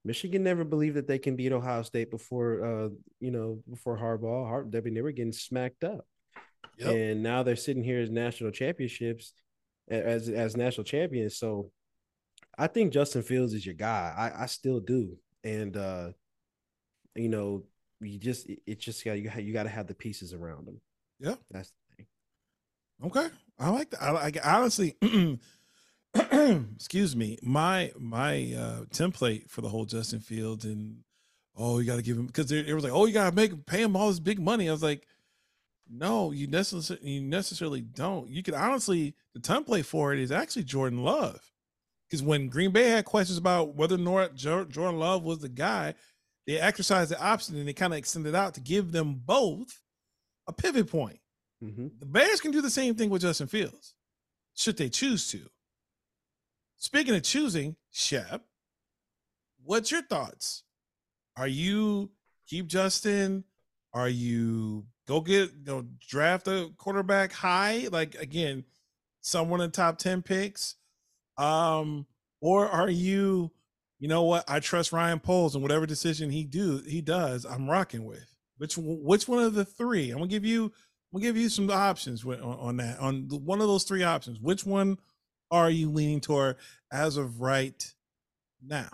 Michigan never believed that they can beat Ohio State before, uh, you know, before Harbaugh. Har- they were getting smacked up, yep. and now they're sitting here as national championships, as as national champions. So, I think Justin Fields is your guy. I, I still do, and uh, you know, you just it just got you you got to have the pieces around him. Yeah, that's the thing. Okay, I like that. I like honestly. excuse me, my my uh, template for the whole Justin Fields and oh, you got to give him because it was like, oh, you got to make pay him all this big money. I was like, no, you necessarily you necessarily don't. You could honestly the template for it is actually Jordan Love because when Green Bay had questions about whether or not Jordan Love was the guy, they exercised the option and they kind of extended out to give them both a pivot point. Mm-hmm. The Bears can do the same thing with Justin Fields, should they choose to. Speaking of choosing, Shep, what's your thoughts? Are you keep Justin? Are you go get know, draft a quarterback high? Like again, someone in top 10 picks? Um, or are you, you know what? I trust Ryan Poles and whatever decision he do he does, I'm rocking with. Which which one of the three? I'm gonna give you gonna give you some options on, on that. On one of those three options, which one are you leaning toward as of right now?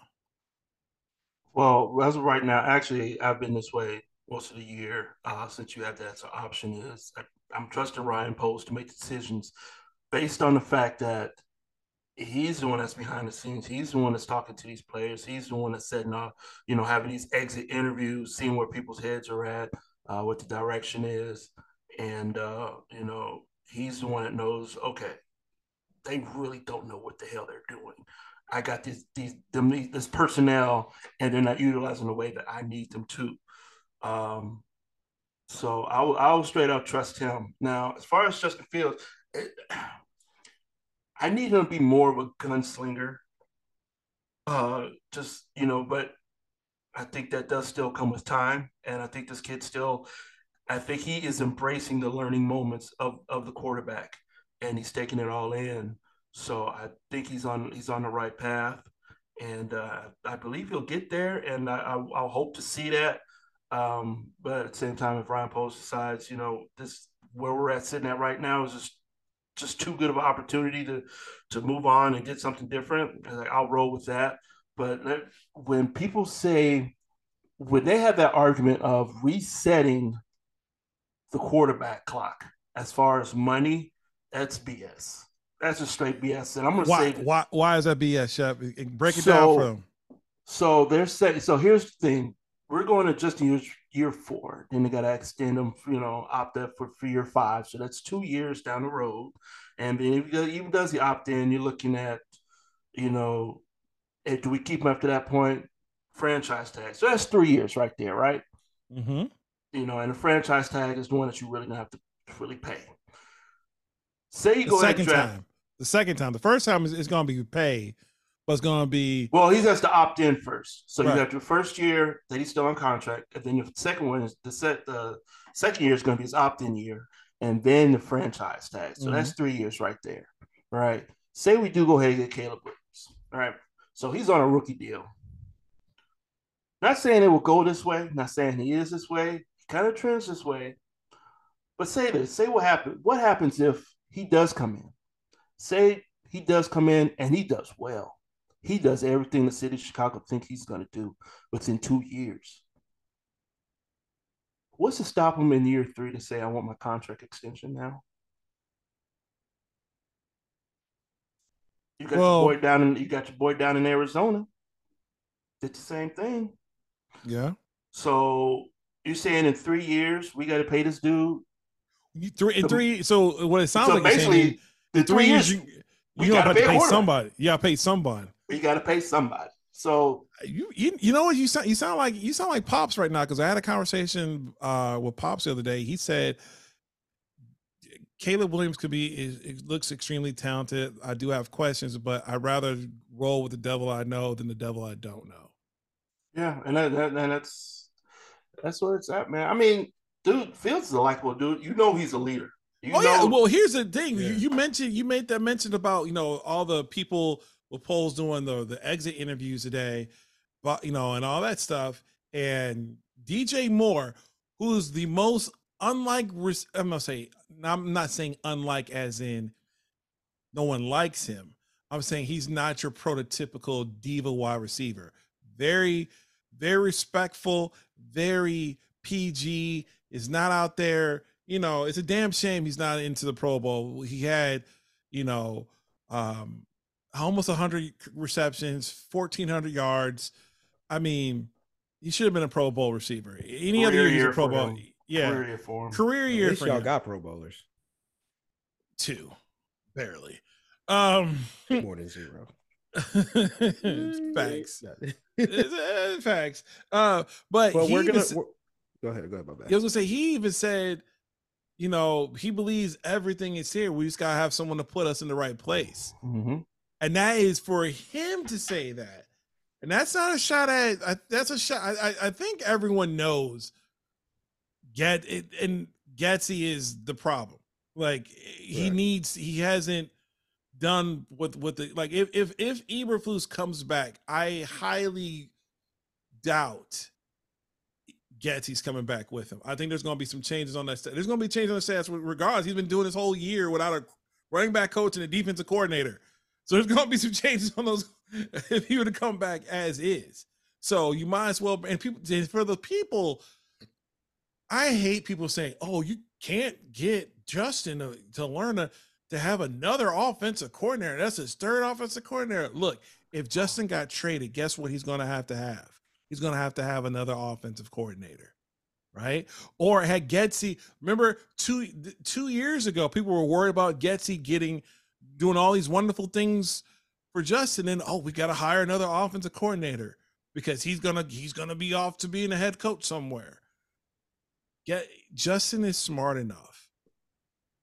Well, as of right now, actually, I've been this way most of the year uh, since you have that option. Is I, am trusting Ryan Poles to make decisions based on the fact that he's the one that's behind the scenes. He's the one that's talking to these players. He's the one that's setting up, you know, having these exit interviews, seeing where people's heads are at, uh, what the direction is, and uh, you know, he's the one that knows. Okay, they really don't know what the hell they're doing. I got this these them this personnel, and they're not utilizing the way that I need them to. Um, so I'll I'll straight up trust him. Now, as far as Justin Fields, it, I need him to be more of a gunslinger. Uh, just you know, but I think that does still come with time, and I think this kid still. I think he is embracing the learning moments of, of the quarterback and he's taking it all in. So I think he's on he's on the right path, and uh, I believe he'll get there. And I, I, will hope to see that Um, but at the same time, if Ryan Poles decides, you know, this where we're at sitting at right now is just just too good of an opportunity to to move on and get something different, I'll roll with that. But when people say when they have that argument of resetting the quarterback clock as far as money, that's BS. That's just straight BS. And I'm gonna why, say why why is that BS, Shep? Break it So- down for them. So they're saying. So here's the thing: we're going to just year year four. Then they got to extend them, you know, opt out for, for year five. So that's two years down the road. And then if he even does the opt in, you're looking at, you know, do we keep him after that point? Franchise tag. So that's three years right there, right? Mm-hmm. You know, and the franchise tag is the one that you really gonna have to really pay. Say you The go ahead second draft. time. The second time. The first time is, is going to be paid, but it's going to be Well, he has to opt in first. So Right. you have your first year that he's still on contract, and then your second one is the set. The second year is going to be his opt in year, and then the franchise tag. So that's mm-hmm. three years right there, right? Say we do go ahead and get Caleb Williams, all right? So he's on a rookie deal. Not saying it will go this way. Not saying he is this way. He kind of trends this way. But say this. Say what happens. What happens if he does come in? Say he does come in and he does well he does everything the city of Chicago think he's going to do within two years. What's to stop him in year three to say, I want my contract extension now? You got Well- your boy down in you got your boy down in Arizona. Did the same thing. yeah. So you're saying in three years we got to pay this dude? You- Three, three. So what it sounds so like basically, the three years, you you gotta pay a pay somebody. You got to pay somebody. You got to pay somebody. So You, you you know what you sound you sound like you sound like pops right now because I had a conversation uh with pops the other day. He said Caleb Williams could be is, is- looks extremely talented. I do have questions, but I'd rather roll with the devil I know than the devil I don't know. Yeah, and that, that, and that's that's where it's at, man. I mean, dude, Fields is a likable dude. You know he's a leader. You oh know, yeah. Well, here's the thing. You, Yeah. you mentioned you made that mention about you know all the people with polls doing the the exit interviews today, but you know and all that stuff. And DJ Moore, who's the most unlike I'm gonna say I'm not saying unlike as in no one likes him. I'm saying he's not your prototypical diva wide receiver. Very, very respectful, very PG, is not out there. You know, it's a damn shame he's not into the Pro Bowl. He had, you know, um, almost 100 receptions, 1,400 yards. I mean, he should have been a Pro Bowl receiver. Any other Career year, he's a year Pro Bowl. him. Yeah, career year for him. career At least for y'all him. got Pro Bowlers. two, barely. Um, More than zero. facts. It's, uh, facts. Uh, but Well, he we're gonna. s- we're- go ahead. Go ahead. My bad. I was gonna say he even said, you know, he believes everything is here. We just gotta have someone to put us in the right place, Mhm. and that is for him to say that. And that's not a shot at. I, that's a shot. I, I, I think everyone knows. Get it, and Getsy is the problem. Like he Right. needs. He hasn't done with with the like. If if if Eberflus comes back, I highly doubt Getsy's coming back with him. I think there's going to be some changes on that. Stat. There's going to be changes on the stats regardless. He's been doing this whole year without a running back coach and a defensive coordinator. So there's going to be some changes on those if he were to come back as is. So you might as well. And people for the people, I hate people saying, "Oh, you can't get Justin to, to learn to to have another offensive coordinator. That's his third offensive coordinator." Look, if Justin got traded, guess what he's going to have to have? He's going to have to have another offensive coordinator, right? Or had Getsy, remember two two years ago, people were worried about Getsy getting doing all these wonderful things for Justin, and oh, we got to hire another offensive coordinator because he's gonna he's gonna be off to being a head coach somewhere. Get Justin is smart enough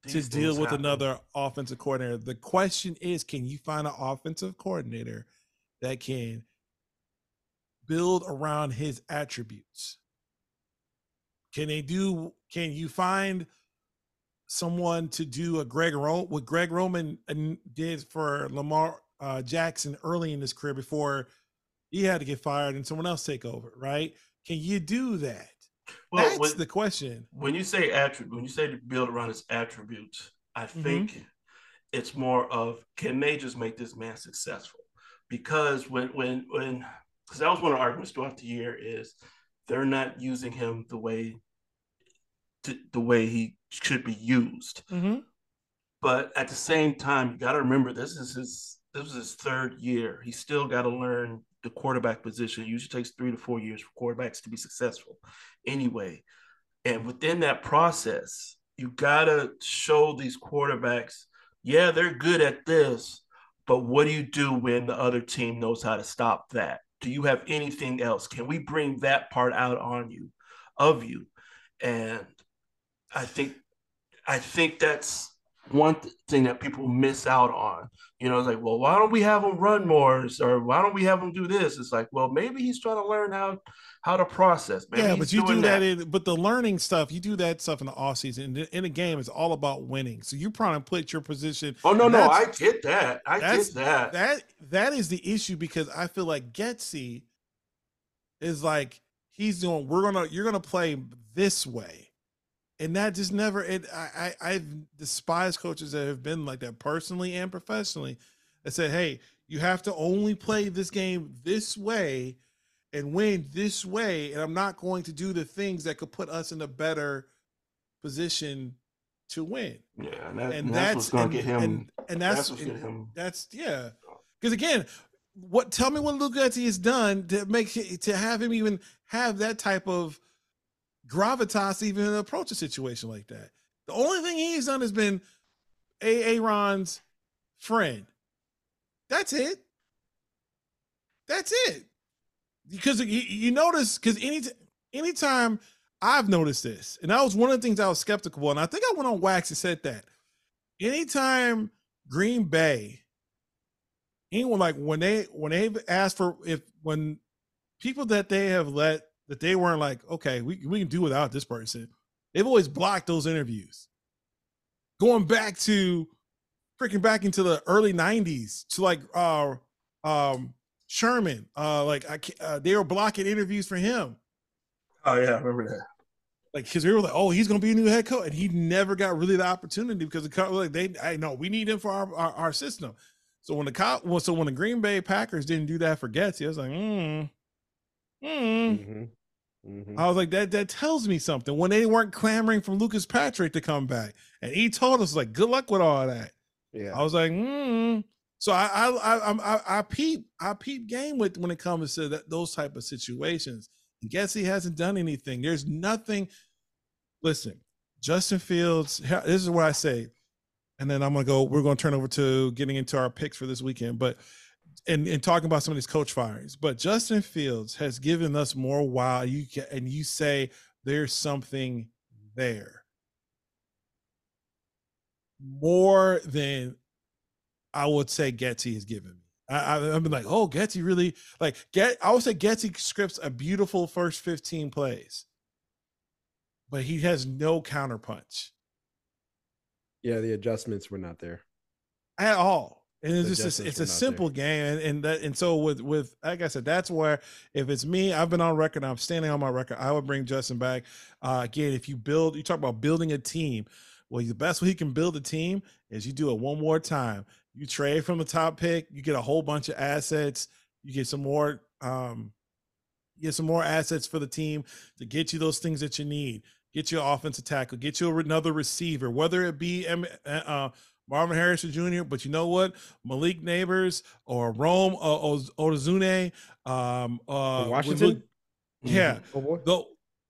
to deal with happen. another offensive coordinator. The question is, can you find an offensive coordinator that can build around his attributes? Can they do? Can you find someone to do a Greg Ro- what Greg Roman uh, did for Lamar uh, Jackson early in his career before he had to get fired and someone else take over? Right? Can you do that? Well, That's when, the question. when you say attribute, when you say to build around his attributes, I Mm-hmm. think it's more of can they just make this man successful? Because when when when because that was one of the arguments throughout the year is they're not using him the way to, the way he should be used. Mm-hmm. But at the same time, you got to remember this is his this was his third year. He still got to learn the quarterback position. It usually takes three to four years for quarterbacks to be successful, anyway. And within that process, you got to show these quarterbacks, yeah, they're good at this, but what do you do when the other team knows how to stop that? Do you have anything else? Can we bring that part out on you, of you? And I think, I think that's one th- thing that people miss out on. You know, it's like, well, why don't we have him run more, or why don't we have him do this? It's like, well, maybe he's trying to learn how how to process. Maybe yeah, he's but you do doing that. in but the learning stuff, you do that stuff in the off season. In, in a game, it's all about winning. So you're trying to put your position. Oh no, no, I get that. I get that. That that is the issue because I feel like Getsy is like he's doing. We're gonna you're gonna play this way, and that just never. It I, I I've despised coaches that have been like that personally and professionally. That said, hey, you have to only play this game this way and win this way, and I'm not going to do the things that could put us in a better position to win. Yeah, and, that, and and that's, that's what's going to get him. and, and that's that's what's and getting him. that's yeah. Oh. Because again what tell me what Luke has done to make to have him even have that type of gravitas even approach a situation like that. The only thing he's done has been Aaron's friend. That's it. That's it because you, notice because any anytime I've noticed this, and that was one of the things I was skeptical, and I think I went on wax and said that. Anytime Green Bay, anyone like when they when they've asked for if when people that they have let that they weren't like okay we we can do without this person, they've always blocked those interviews. Going back to freaking back into the early '90s to like uh um Sherman, uh like I uh, they were blocking interviews for him Oh yeah, I remember that. like because we were like, oh, he's gonna be a new head coach, and he never got really the opportunity because the co- like they, I know we need him for our, our, our system. So when the cop, well, so when the Green Bay Packers didn't do that for Getsy, I was like, mm, mm. Mhm. Mhm. I was like, that that tells me something. When they weren't clamoring for Lucas Patrick to come back, and he told us like, good luck with all that. Yeah. I was like, mm. So I I I I, I peep I peep game with when it comes to that those type of situations. And guess he hasn't done anything. There's nothing. Listen, Justin Fields. This is what I say, and then I'm gonna go. We're gonna turn over to getting into our picks for this weekend, but and, and talking about some of these coach firings. But Justin Fields has given us more wow. You can, and you say there's something there more than I would say Getsy has given me. I, I, I've been like, oh, Getsy really like get. I would say Getsy scripts a beautiful first 15 plays, but he has no counterpunch yeah, the adjustments were not there. at all. And it's The just a, it's a simple game, and and that and so with with like I said, that's where if it's me, I've been on record, I'm standing on my record. I would bring Justin back. Uh, again, if you build, you talk about building a team. Well, the best way you can build a team is you do it one more time. You trade from the top pick, you get a whole bunch of assets, you get some more, um, you get some more assets for the team to get you those things that you need. Get you an offensive tackle, get you another receiver, whether it be M- uh, Marvin Harrison Jr., but you know what? Malik Nabers or Rome uh, Odunze, um, uh, Washington? look- yeah, Oh boy. the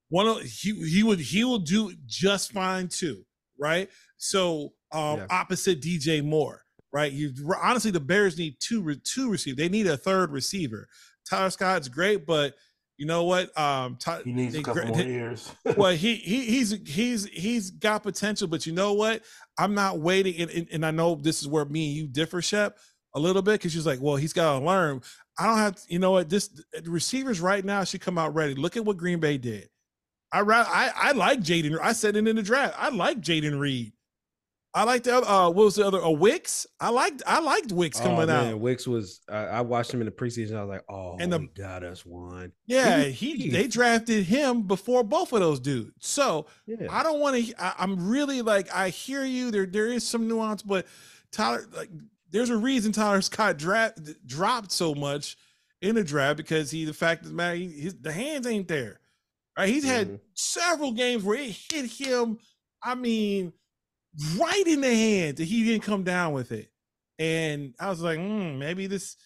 one of he he would he will do just fine too, right? So um Yeah. opposite DJ Moore, right? You honestly the Bears need two two receivers. They need a third receiver. Tyler Scott's great, but you know what? Um, Ty- He needs they a couple gra- more years. well, he, he he's he's he's got potential, but you know what? I'm not waiting, and, and, and I know this is where me and you differ, Shep, a little bit, because she's like, well, he's got to learn. I don't have, you know what? This receivers right now should come out ready. Look at what Green Bay did. I I I like Jayden. I said it in the draft. I like Jayden Reed. I like the other. Uh, what was the other? A Wicks. I liked. I liked Wicks Oh, coming man, out. Wicks was. I, I watched him in the preseason. I was like, oh, And the- got us one. Yeah, He- he they drafted him before both of those dudes. So Yeah, I don't want to. I'm really like I hear you. There there is some nuance, but Tyler like there's a reason Tyler Scott draft dropped so much in the draft because he the fact of the matter he, his, the hands ain't there. Right? He's had Mhm. several games where it hit him. I mean, right in the hand and he didn't come down with it. And I was like, hmm, maybe this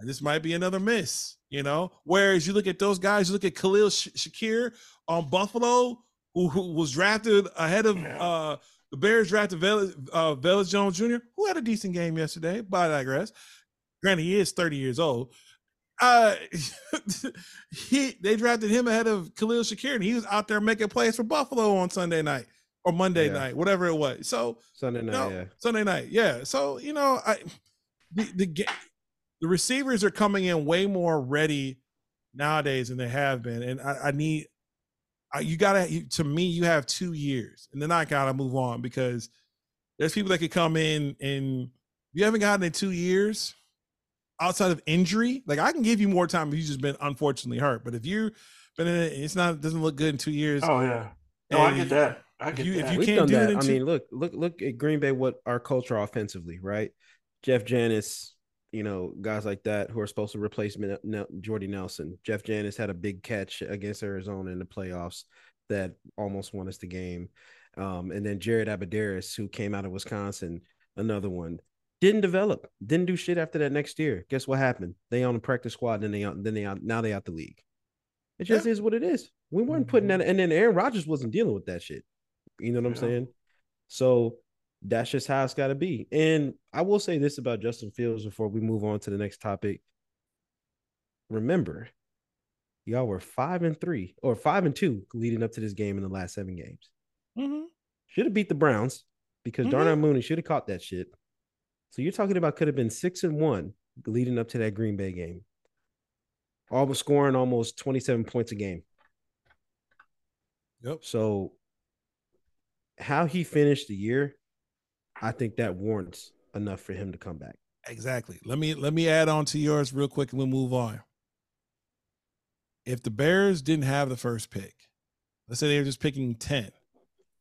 this might be another miss, you know. Whereas you look at those guys, you look at Khalil Sh- Shakir on Buffalo, who, who was drafted ahead of uh the Bears drafted Vel- uh, Velus Jones Jr., who had a decent game yesterday, but I digress. Granted, he is 30 years old. Uh, he they drafted him ahead of Khalil Shakir, and he was out there making plays for Buffalo on Sunday night or Monday Yeah. night, whatever it was. So Sunday night. no, Yeah, Sunday night. Yeah. So you know, I the the ga- the receivers are coming in way more ready nowadays than they have been, and I, I need I, you gotta you, to me you have two years, and then I gotta move on because there's people that could come in and you haven't gotten in two years outside of injury. Like I can give you more time if you've just been unfortunately hurt, but if you've been in it, it's not it doesn't look good in two years. Oh yeah. No, I get that. I get you- if you we've can't done do it that. in I two- mean, look, look, look at Green Bay. What our culture offensively, right? Jeff Janis, you know, guys like that who are supposed to replace Min- Nel- Jordy Nelson. Jeff Janis had a big catch against Arizona in the playoffs that almost won us the game. Um, and then Jared Abbrederis, who came out of Wisconsin, another one, didn't develop, didn't do shit after that next year. Guess what happened? They on the practice squad, then they out, then they out, now they out the league. It just is what it is. We weren't putting that, and then Aaron Rodgers wasn't dealing with that shit. You know what I'm saying? So that's just how it's got to be. And I will say this about Justin Fields before we move on to the next topic. Remember, y'all were five and three or five and two leading up to this game in the last seven games. Mhm. Should have beat the Browns because Mhm. Darnell Mooney should have caught that shit. So you're talking about could have been six and one leading up to that Green Bay game. All Almost scoring almost 27 points a game. Yep. So how he finished the year, I think that warrants enough for him to come back. Exactly. Let me let me add on to yours real quick and we'll move on. If the Bears didn't have the first pick, let's say they were just picking 10,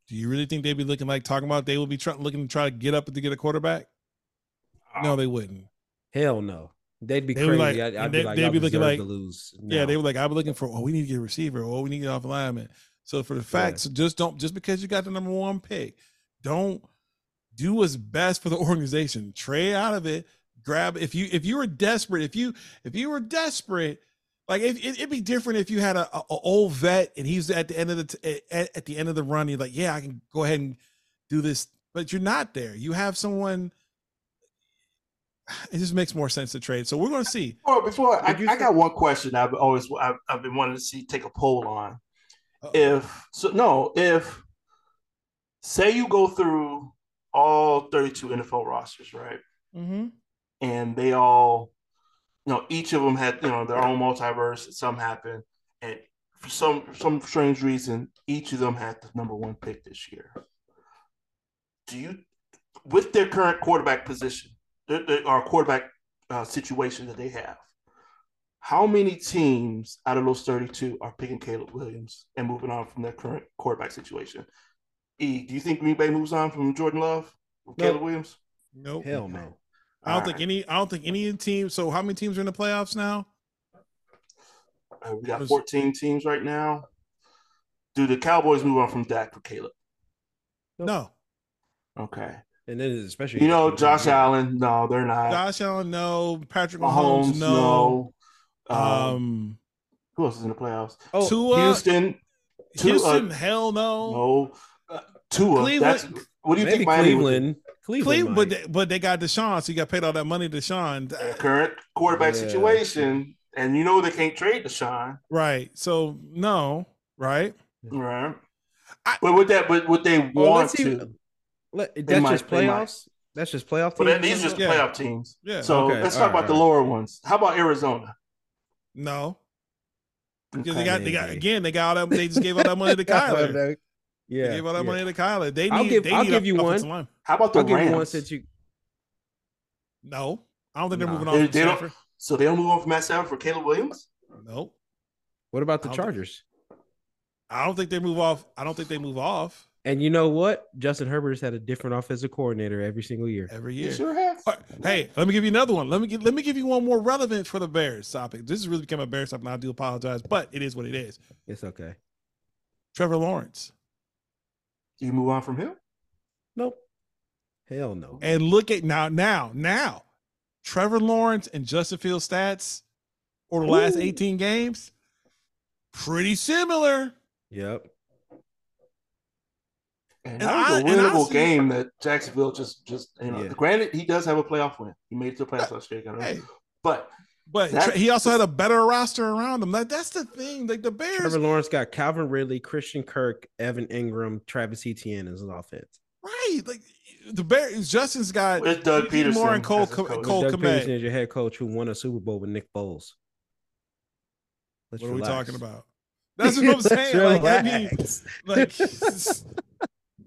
do you really think they'd be looking like talking about they would be try, looking to try to get up to get a quarterback? No, they wouldn't. Hell no. They'd be They crazy. like- I'd, I'd they- be like, they'd be looking like- to lose. Yeah, they were like, I've been looking for, oh, we need to get a receiver, oh, we need to get off alignment. So for the facts, so just don't just because you got the number one pick, don't do what's best for the organization. Trade out of it. Grab if you if you were desperate, if you if you were desperate, like if, it, it'd be different if you had a, a, a old vet and he's at the end of the t- at, at the end of the run. You're like, yeah, I can go ahead and do this, but you're not there. You have someone. It just makes more sense to trade. So we're going to see. Well, before I, I got one question I've always I've, I've been wanting to see take a poll on. Uh-oh. If so, no, if say you go through all 32 NFL rosters, right, Mhm. and they all, you know, each of them had you know their own multiverse. Some happened, and for some for some strange reason, each of them had the number one pick this year. Do you, with their current quarterback position, their, their, or quarterback uh, situation that they have, how many teams out of those 32 are picking Caleb Williams and moving on from their current quarterback situation? E, do you think Green Bay moves on from Jordan Love with No. Caleb Williams? Nope. Hell no. I don't think any. I don't think any team. So how many teams are in the playoffs now? Uh, we got 14 teams right now. Do the Cowboys move on from Dak for Caleb? No. Okay. And then especially You know, Josh Allen, no, they're not. Josh Allen, no. Patrick Mahomes, Mahomes, no. no. Um, Um, who else is in the playoffs? Oh, Tua, Houston, Tua, Houston, hell no. no. Uh, Tua, Cleveland- that's what do you think Miami would? Cleveland. Cleveland, Cleveland, but they, but they got Deshaun, so you got paid all that money to Deshaun. Current quarterback Yeah. situation, and you know they can't trade Deshaun, Right. So no. Right. right? I- but would that, but would they want Well, let's see- to? Let- that's might- just they might. playoffs. That's just playoff. But teams? these are just Yeah. playoff teams. Yeah. So Okay, let's talk alright, about the lower ones. How about Arizona? No. Because Okay. they got they got again they got all that they just gave all that money to Kyler. They Yeah, gave all that yeah. money to Kyler. They need. I'll give- they I'll need give you offensive one. line. How about the I'll give Rams? you one since you. No, I don't think they're Nah. moving on They- they don't- So they don't move on from Matt Stafford for Caleb Williams. Nope. What about the I don't think- Chargers? I don't think they move off. I don't think they move off And you know what? Justin Herbert has had a different offensive coordinator every single year. every You year. sure have. All right, Hey, let me give you another one. Let me give, let me give you one more relevant for the Bears topic. This has really become a Bears topic, and I do apologize, but it is what it is. It's okay. Trevor Lawrence, Do you move on from him? Nope. Hell no. and look at now, now, now, Trevor Lawrence and Justin Fields stats over the last eighteen games, pretty similar. Yep. And, And that was a winnable honestly- game that Jacksonville just just you know. Yeah. Granted, he does have a playoff win. He made it to the playoffs last year. got it. Hey, But but That- he also had a better roster around him. Like that's the thing. Like the Bears, Trevor Lawrence got Calvin Ridley, Christian Kirk, Evan Engram, Travis Etienne as his offense. right? Like the Bears, Justin's got With Doug DJ Pederson Moore and Cole Co- coach. Cole Doug Pederson is your head coach who won a Super Bowl with Nick Foles. Let's What are we relax. talking about? That's what I'm saying. Like, I mean, like s-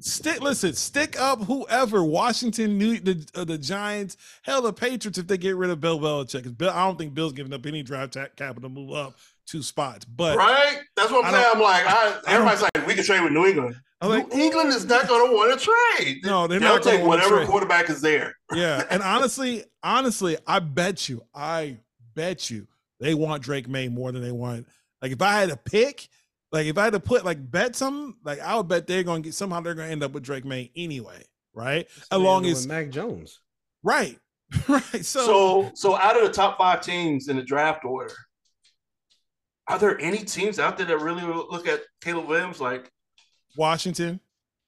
stick. Listen, stick up whoever. Washington, New the uh, the Giants, hell, the Patriots. If they get rid of Bill Belichick, Bill, I don't think Bill's giving up any draft ta- capital to move up two spots. But right, that's what I'm I saying. I'm like, I, I everybody's like, we can trade with New England. Like, New England is not going to want to trade. no, they're They'll not going take whatever trade. quarterback is there. Yeah, and honestly, honestly, I bet you, I bet you, they want Drake Maye more than they want. Like if I had a pick, like if I had to put like bet something, like I would bet they're going to get somehow they're going to end up with Drake Maye anyway, right? As long With as Mac Jones. right, right. So, So, so out of the top five teams in the draft order, are there any teams out there that really look at Caleb Williams like? Washington,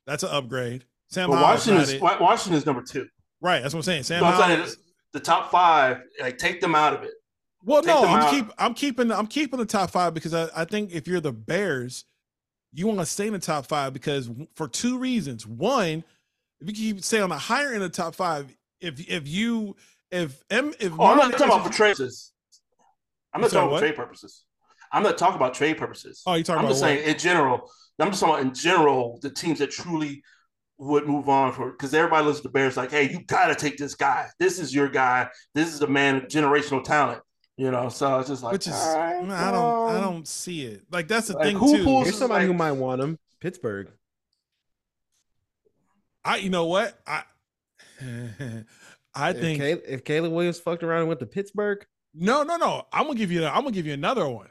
that's an upgrade. Sam But Washington is Washington is number two. right. That's what I'm saying. Sam So I'm saying the top five, like take them out of it. Well, no, I'm out. keep I'm keeping I'm keeping the top five because I, I think if you're the Bears, you want to stay in the top five because for two reasons. One, if you keep stay on the higher end of the top five, if if you if M if Oh, I'm not talking about for trade purposes. I'm not talking about trade purposes. I'm not talking about trade purposes. Oh, you talking about I'm just what? saying in general. I'm just talking about in general the teams that truly would move on for because everybody looks at the Bears like, hey, you got to take this guy. This is your guy. This is the man, generational talent. You know, so it's just like, which is all right, I don't I um, don't see it. Like that's the Like, thing who too. pulls- Here's somebody who might want him. Pittsburgh. I you know what I I If, think Caleb, if Caleb Williams fucked around and went to Pittsburgh, No, no, no. I'm gonna give you. I'm gonna give you another one.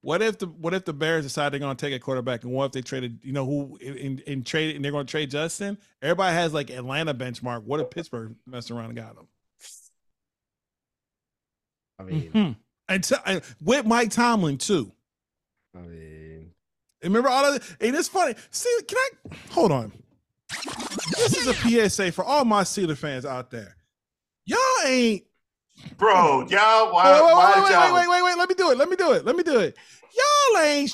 What if the What if the Bears decide they're gonna take a quarterback, and what if they traded? You know who in, in trade and they're gonna trade Justin? Everybody has like Atlanta benchmark. What if Pittsburgh messed around and got him? I mean, Mhm. And, t- with Mike Tomlin too. I mean, Remember all of it? And it's funny. See, can I hold on? This is a PSA for all my Steeler fans out there. Y'all ain't bro, y'all, why, wait, wait, why wait, wait, y'all? wait, wait, wait, wait. Let me do it. Let me do it. Let me do it. Y'all ain't.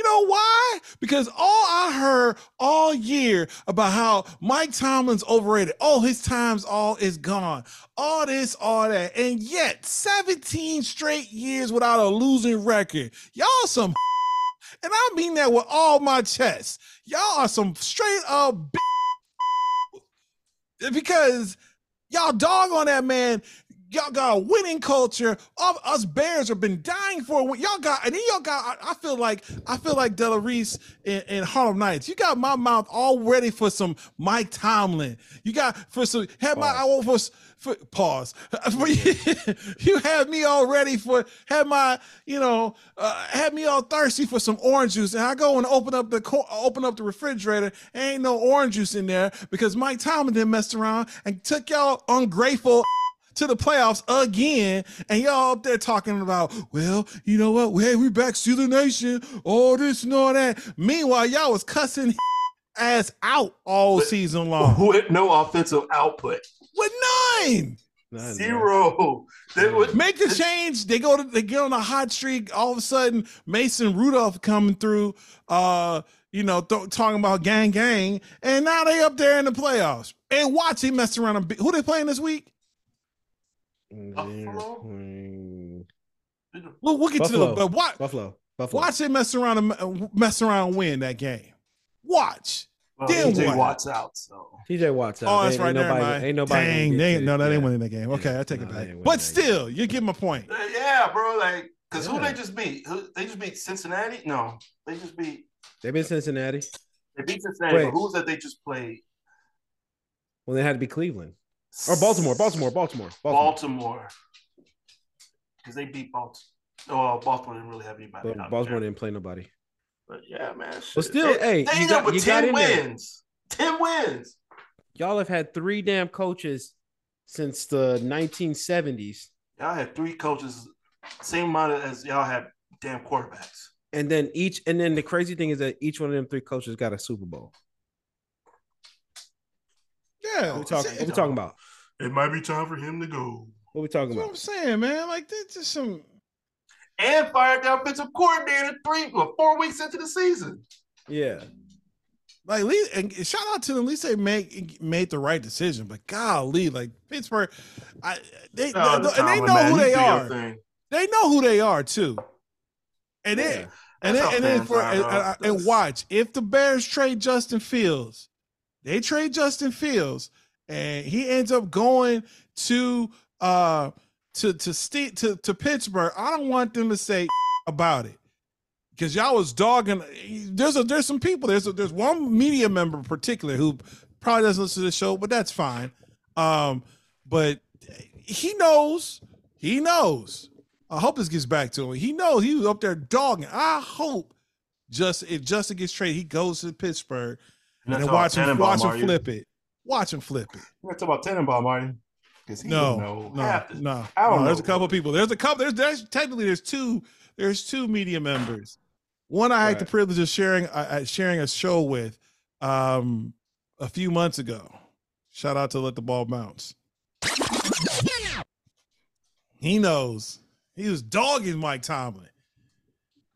You know why? Because all I heard all year about how Mike Tomlin's overrated. Oh, his time's all is gone. All this, all that, and yet 17 straight years without a losing record. Y'all some, and I mean that with all my chest. Y'all are some straight up because y'all dog on that man. Y'all got a winning culture. All us Bears have been dying for it. Y'all got, and then y'all got. I, I feel like I feel like Della Reese in, in Harlem Nights. You got my mouth all ready for some Mike Tomlin. You got for some. Have my I want for, for pause. For you, have me all ready for. Have my you know uh, have me all thirsty for some orange juice, and I go and open up the open up the refrigerator. Ain't no orange juice in there because Mike Tomlin didn't mess around and took y'all ungrateful to the playoffs again, and y'all up there talking about, well, you know what? Hey, we back to the nation, all this and all that. Meanwhile, y'all was cussing ass out all But- season long With no offensive output, with nine. not zero. They would- Make the change. They go to they get on a hot streak. All of a sudden, Mason Rudolph coming through. Uh, you know, th- talking about gang gang, and now they up there in the playoffs. And watch him mess around. And be- who they playing this week? They're Buffalo? playing We'll, we'll get to the but what? Buffalo. Buffalo. Watch them mess around and uh, mess around and win that game. Watch. Well, Then TJ what? Watt's out, so TJ Watts. out. Oh, that's Ain't- right. Ain't Never nobody, mind. ain't nobody. gonna Dang, they, to- no, no, they yeah. ain't winning that game. Okay, I take No, it back. But that game. still, you give them a point. Uh, yeah, bro. Like, cause who they just beat? Who, they just beat Cincinnati? No, they just beat. They beat Cincinnati They beat Cincinnati. Wait. But who was that they just played? Well, they had to be Cleveland or Baltimore. Baltimore. Baltimore. Baltimore. Baltimore. Because they beat Baltimore. Oh, Baltimore didn't really have anybody. But out Baltimore there. didn't play nobody. But yeah, man. But still, they, hey, they you ended got- up with you got ten in there. wins. Ten wins. Y'all have had three damn coaches since the 1970s, Y'all had three coaches, same amount as y'all had damn quarterbacks. and then each, and then the crazy thing is that each one of them three coaches got a Super Bowl. Yeah, What we talking? What we talking about? It might be time for him to go. What we talking about? What I'm saying, man. Like this is some. And fired the offensive coordinator three or four weeks into the season. Yeah, Like, at least- and shout out to them. At least they make made the right decision. But golly, like Pittsburgh, I they, Oh, they- the and they know man, who they are. thing. They know who they are too. And Yeah. then and then and then for and, and- and watch if the Bears trade Justin Fields, they trade Justin Fields, and he ends up going to uh to to Ste- to to Pittsburgh. I don't want them to say about it because y'all was dogging. There's a there's some people. There's a, there's one media member in particular who probably doesn't listen to the show, but that's fine. Um, but he knows. He knows. I hope this gets back to him. He knows he was up there dogging. I hope just if Justin gets traded, he goes to Pittsburgh And then watch him watch him flip it. Watch him flip it. You're talking about Tannenbaum, are you? Because he No, know no, the- no, no. There's a couple people. There's a couple. There's there's technically there's two. There's two media members. One I had the privilege of sharing uh, uh, sharing a show with um a few months ago. Shout out to Let the Ball Bounce. He knows. He was dogging Mike Tomlin.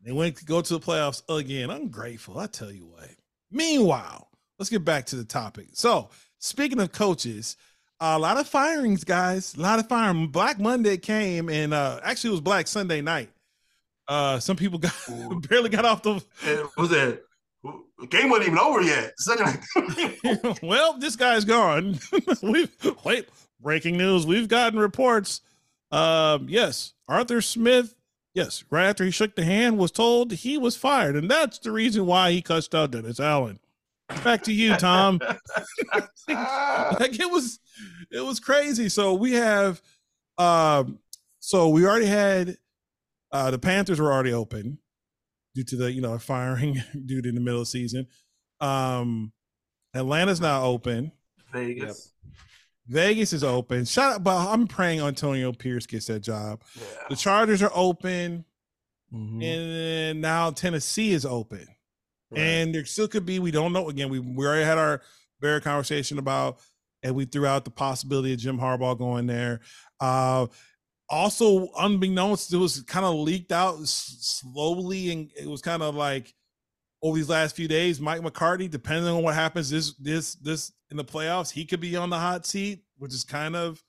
They went to go to the playoffs again. Ungrateful, I tell you what. Meanwhile, let's get back to the topic. So, speaking of coaches, a lot of firings, guys. A lot of firing. Black Monday came, and uh actually it was Black Sunday night. Uh, some people got barely got off the. Was the game wasn't even over yet. Well, this guy's gone. We've wait. Breaking news: We've gotten reports. Um, yes, Arthur Smith. Yes, right after he shook the hand, was told he was fired, and that's the reason why he cussed out Dennis Allen. Back to you, Tom. like it was, it was crazy. So we have, um, so we already had, uh, the Panthers were already open due to the you know firing due to the middle of the season. Um, Atlanta's now open. Vegas. Vegas is open. Shout out, but I'm praying Antonio Pierce gets that job. Yeah. The Chargers are open, Mhm. and now Tennessee is open. And there still could be, we don't know. Again, we, we already had our bear conversation about, and we threw out the possibility of Jim Harbaugh going there. Uh, also, unbeknownst, it was kind of leaked out slowly, and it was kind of like over these last few days, Mike McCarthy, depending on what happens this this this in the playoffs, he could be on the hot seat, which is kind of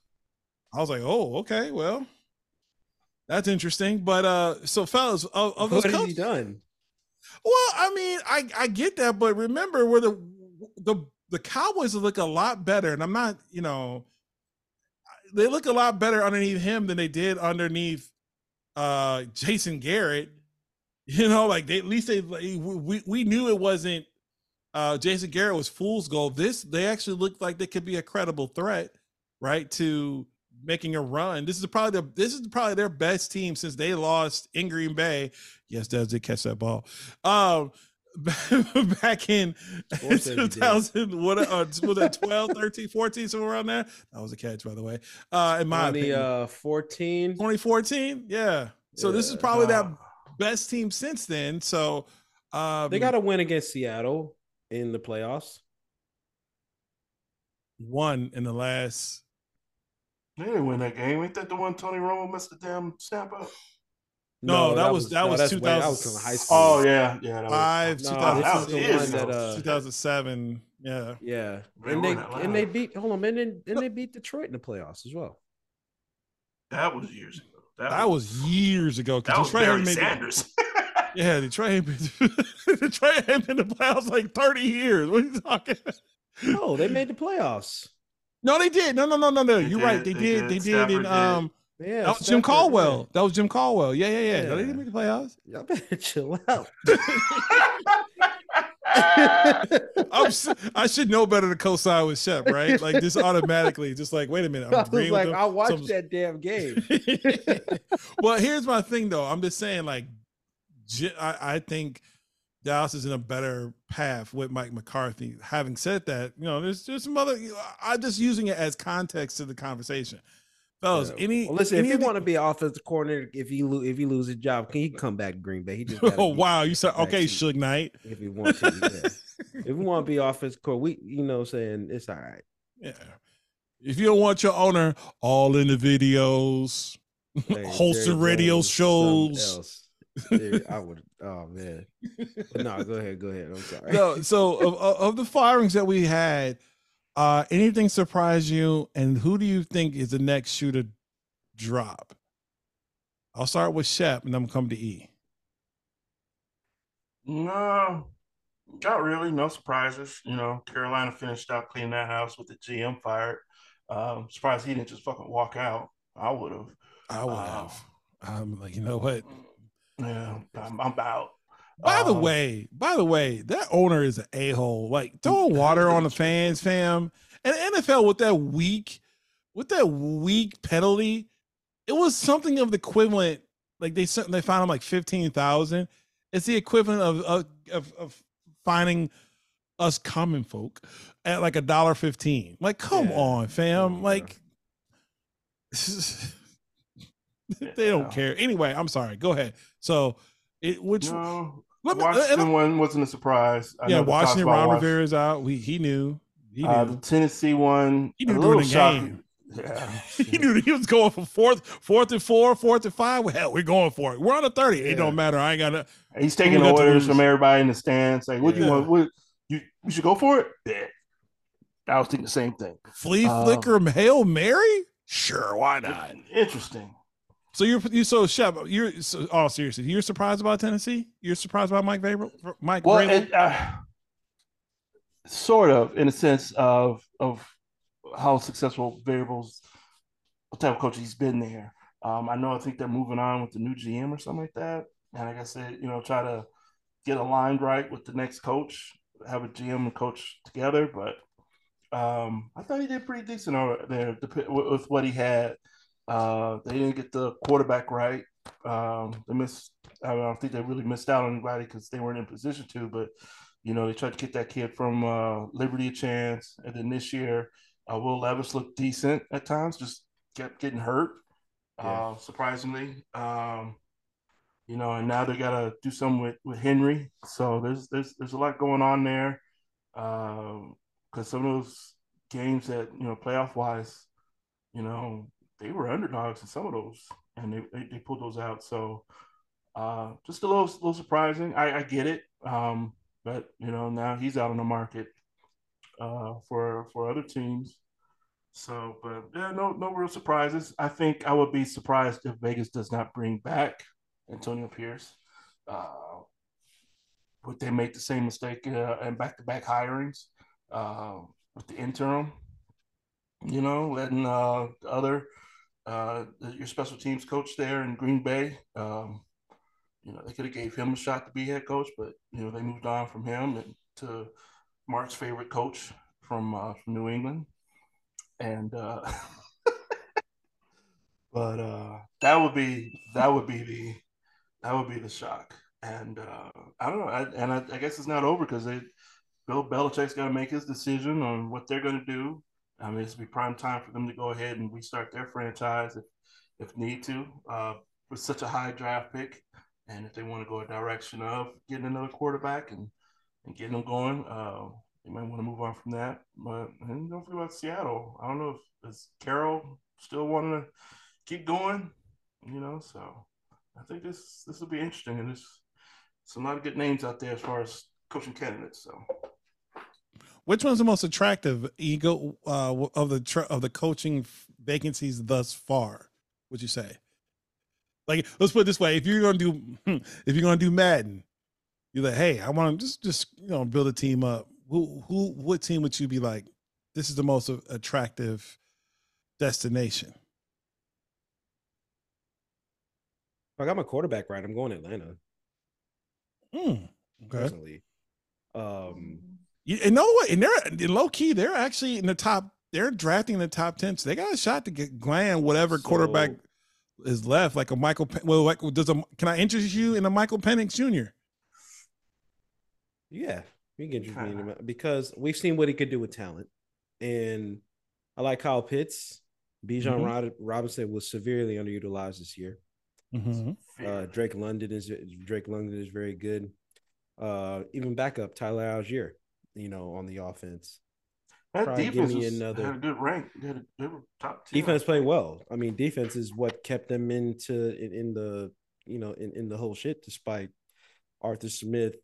I was like, oh, okay, well, that's interesting. But uh so fellas, of, of those what has coaches, he done? Well, I mean, I I get that, but remember where the the the Cowboys look a lot better, and I'm not, you know, they look a lot better underneath him than they did underneath uh Jason Garrett. You know, like they at least they we we knew it wasn't uh Jason Garrett was fool's gold. This they actually looked like they could be a credible threat, right? To making a run. This is probably the this is probably their best team since they lost in Green Bay. Yes, Dez did catch that ball. Um back in Course that he did. 2000 what uh, was that 12 13 14 somewhere around there that was a catch by the way uh in my Twenty opinion uh fourteen. 2014 yeah so this is Yeah. probably that Uh, best team since then so um They got a win against Seattle in the playoffs. one in the last They didn't win that game. Ain't that the one Tony Romo missed the damn snap up? No, that was- that was that's way- that was 2000 in high school. Oh yeah, yeah. That was, five No, 2000 that was is the years one that uh 2007 yeah yeah, They and they and they beat hold on, and then and they beat Detroit in the playoffs as well. that was years ago. that was years ago that was Detroit Barry hasn't made Sanders. Yeah, Detroit ain't been Detroit ain't been in the playoffs like 30 years. What are you talking? No, they made the playoffs. No, they did. No, no, no, no, no. They You're right. They they did. did. They did. Stafford And um, Yeah, that was Jim Stafford, Caldwell. That was Jim Caldwell. Yeah, yeah, yeah. No, they Yeah. didn't make the playoffs. Y'all better chill out. I'm, s- I should know better to co-sign with Shep, right? Like just automatically, just like, wait a minute. I I'm was like, I watched Some- that damn game. well, here's my thing though. I'm just saying, like, I think Dallas is in a better path with Mike McCarthy. Having said that, you know, there's there's some other. I'm just using it as context to the conversation, fellas. Yeah. Any Well, listen, any if you the- want to be offensive coordinator, if he lo- if he lose a job, can he come back to Green Bay? He just oh wow, you said okay, Suge Knight. if he wants to. Yeah. if we want to be offensive core, we you know I'm saying it's all right. Yeah. If you don't want your owner all in the videos, Hey, hosting radio shows. Else. I would. Oh man. No, go ahead. Go ahead. I'm sorry. no, so of, of of the firings that we had, uh, anything surprise you? And who do you think is the next shooter drop? I'll start with Shep, and I'm gonna come to E. No, not really. No surprises. You know, Carolina finished out cleaning that house with the GM fired. Um, surprised he didn't just fucking walk out. I would have. I would Wow. have. I'm like, you know what? Yeah, I'm, I'm out. By the Um, way, by the way, that owner is an a hole. Like throwing water on the fans, fam. And the NFL with that weak, with that weak penalty, it was something of the equivalent. Like they sent- they found him like fifteen thousand. It's the equivalent of of of, of finding us common folk at like a dollar fifteen. Like, come Yeah. on, fam. Yeah. Like they don't Yeah. care. Anyway, I'm sorry. Go ahead. So it which No, me- Washington one wasn't a surprise. I yeah, know the talks Washington Ron Wash- Rivera's out. We he knew. He knew. Uh, the Tennessee one. He knew during the shocking. game. Yeah, he knew he was going for fourth, fourth and four, fourth and five. Well, hell, we're going for it. We're on a 30. It don't matter. I ain't gonna He's taking orders from everybody in the stands. Like, what do you want? What you you should go for it? Yeah. I was thinking the same thing. flea Um, flicker Hail Mary. Sure, why not? Interesting. So you're you so Shep, you're so, oh seriously, you're surprised about Tennessee? You're surprised about Mike Vrabel? Mike Well, Vrabel? it, uh, sort of in a sense of of how successful Vrabel's, what type of coach he's been there. Um, I know I think they're moving on with the new GM or something like that, and like I said, you know, try to get aligned right with the next coach, have a GM and coach together. But um, I thought he did pretty decent over there with what he had. Uh, they didn't get the quarterback right. Um, they missed. I don't think they really missed out on anybody because they weren't in position to. But you know, they tried to get that kid from uh, Liberty a chance, and then this year, uh, Will Levis looked decent at times, just kept getting hurt. Yeah. Uh, surprisingly, um, you know, and now they got to do something with, with Henry. So there's there's there's a lot going on there. Because some of those games that you know playoff wise, you know, they were underdogs in some of those, and they they, they pulled those out. So uh, just a little little surprising. I, I get it, um, but you know now he's out on the market uh, for for other teams. So, but yeah, no no real surprises. I think I would be surprised if Vegas does not bring back Antonio Pierce. Uh, would they make the same mistake uh, and back to back hirings uh, with the interim? You know, letting uh, other uh, your special teams coach there in Green Bay. Um, you know, they could have gave him a shot to be head coach, but you know they moved on from him and to Mark's favorite coach from uh, from New England, and uh, but uh, that would be that would be the that would be the shock. And uh, I don't know, I, and I, I guess it's not over because they Bill Belichick's got to make his decision on what they're going to do. I mean, it's be prime time for them to go ahead and restart their franchise if if need to, uh, with such a high draft pick. And if they want to go a direction of getting another quarterback and, and getting them going, uh, they might want to move on from that. But and don't forget about Seattle. I don't know if is Carroll still wanting to keep going, you know. So I think this this will be interesting, and there's some lot of good names out there as far as coaching candidates. So Which one's the most attractive ego uh, of the tr- of the coaching vacancies thus far? Would you say? Like, let's put it this way: if you're gonna do, if you're gonna do Madden, you're like, hey, I want to just, just you know, build a team up. Who, who, what team would you be like? This is the most attractive destination. If I got my quarterback right, I'm going Atlanta. Hmm. Okay. Personally, um, you, and know what? And they're low key. They're actually in the top. They're drafting in the top ten, so they got a shot to get Glenn whatever So- quarterback is left, like a Michael. Pen- Well, like does a can I interest you in a Michael Penix Jr. Yeah, you can introduce me in him because we've seen what he could do with talent, and I like Kyle Pitts. Bijan Mhm. Rod- Robinson was severely underutilized this year. Mm-hmm. Uh, Drake London is Drake London is very good. Uh, even backup Tyler Allgeier, you know, on the offense. That Probably give defense me was, another- had a good rank. They, had a, they were top ten. Defense played well. I mean, defense is what kept them into in, in the you know in, in the whole shit. Despite Arthur Smith,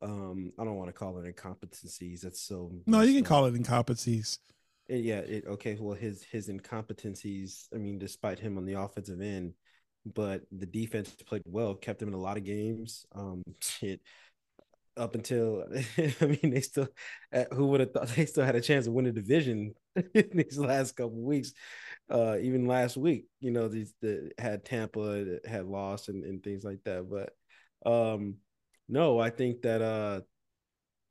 um, I don't want to call it incompetencies. That's so No, you can up. call it incompetencies. Uh, Yeah, it, okay. Well, his his incompetencies. I mean, despite him on the offensive end, but the defense played well, kept him in a lot of games. Um, shit. Up until I mean, they still. uh, Who would have thought they still had a chance to win the division in these last couple weeks? Uh, even last week, you know, these the had Tampa that had lost and, and things like that. But um, no, I think that uh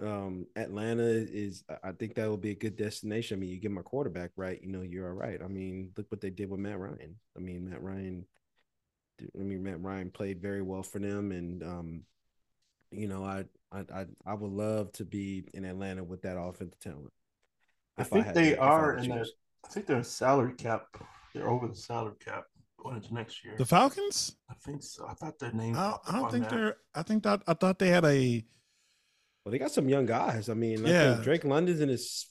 um Atlanta is I- I think that will be a good destination. I mean, you get my quarterback right, you know, you're all right. I mean, look what they did with Matt Ryan. I mean, Matt Ryan I mean, Matt Ryan played very well for them and um you know, I I I, I would love to be in Atlanta with that offensive talent. I think had they to- are in that. choose. I think they're salary cap. They're over the salary cap going into next year. The Falcons? I think so. I thought their name. I don't, I don't think that. they're. I think that I thought they had a. Well, they got some young guys. I mean, I Yeah. think Drake London's in his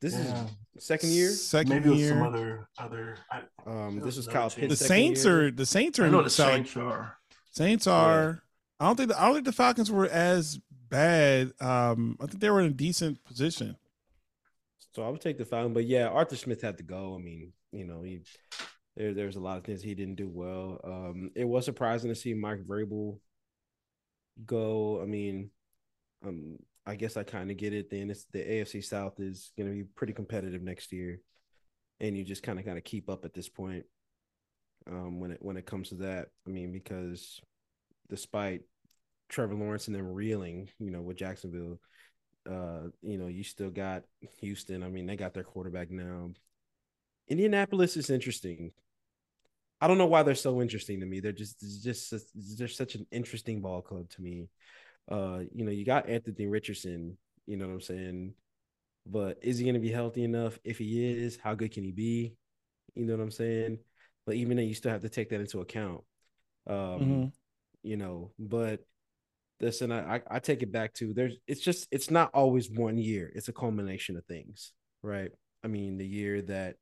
this Yeah. is second year. Second Maybe it was year. some other other. I, Um, this was was Kyle team. the Saints year. are the Saints are I know the salary- Saints are. Saints are. I don't think. The, I don't think the Falcons were as bad. Um, I think they were in a decent position. So I would take the Falcons, but yeah, Arthur Smith had to go. I mean, you know, he there there's a lot of things he didn't do well. Um, it was surprising to see Mike Vrabel go. I mean, um, I guess I kind of get it. Then it's the AFC South is going to be pretty competitive next year, and you just kind of got to keep up at this point. Um, when it when it comes to that, I mean, because despite Trevor Lawrence and them reeling, you know, with Jacksonville, uh, you know, you still got Houston. I mean, they got their quarterback now. Indianapolis is interesting. I don't know why they're so interesting to me. They're just just they're such an interesting ball club to me. Uh, you know, you got Anthony Richardson, you know what I'm saying? But is he going to be healthy enough? If he is, how good can he be? You know what I'm saying? But even then, you still have to take that into account. Um, Mhm. you know, but listen, and I I take it back to there's it's just it's not always one year. It's a culmination of things, right? I mean, the year that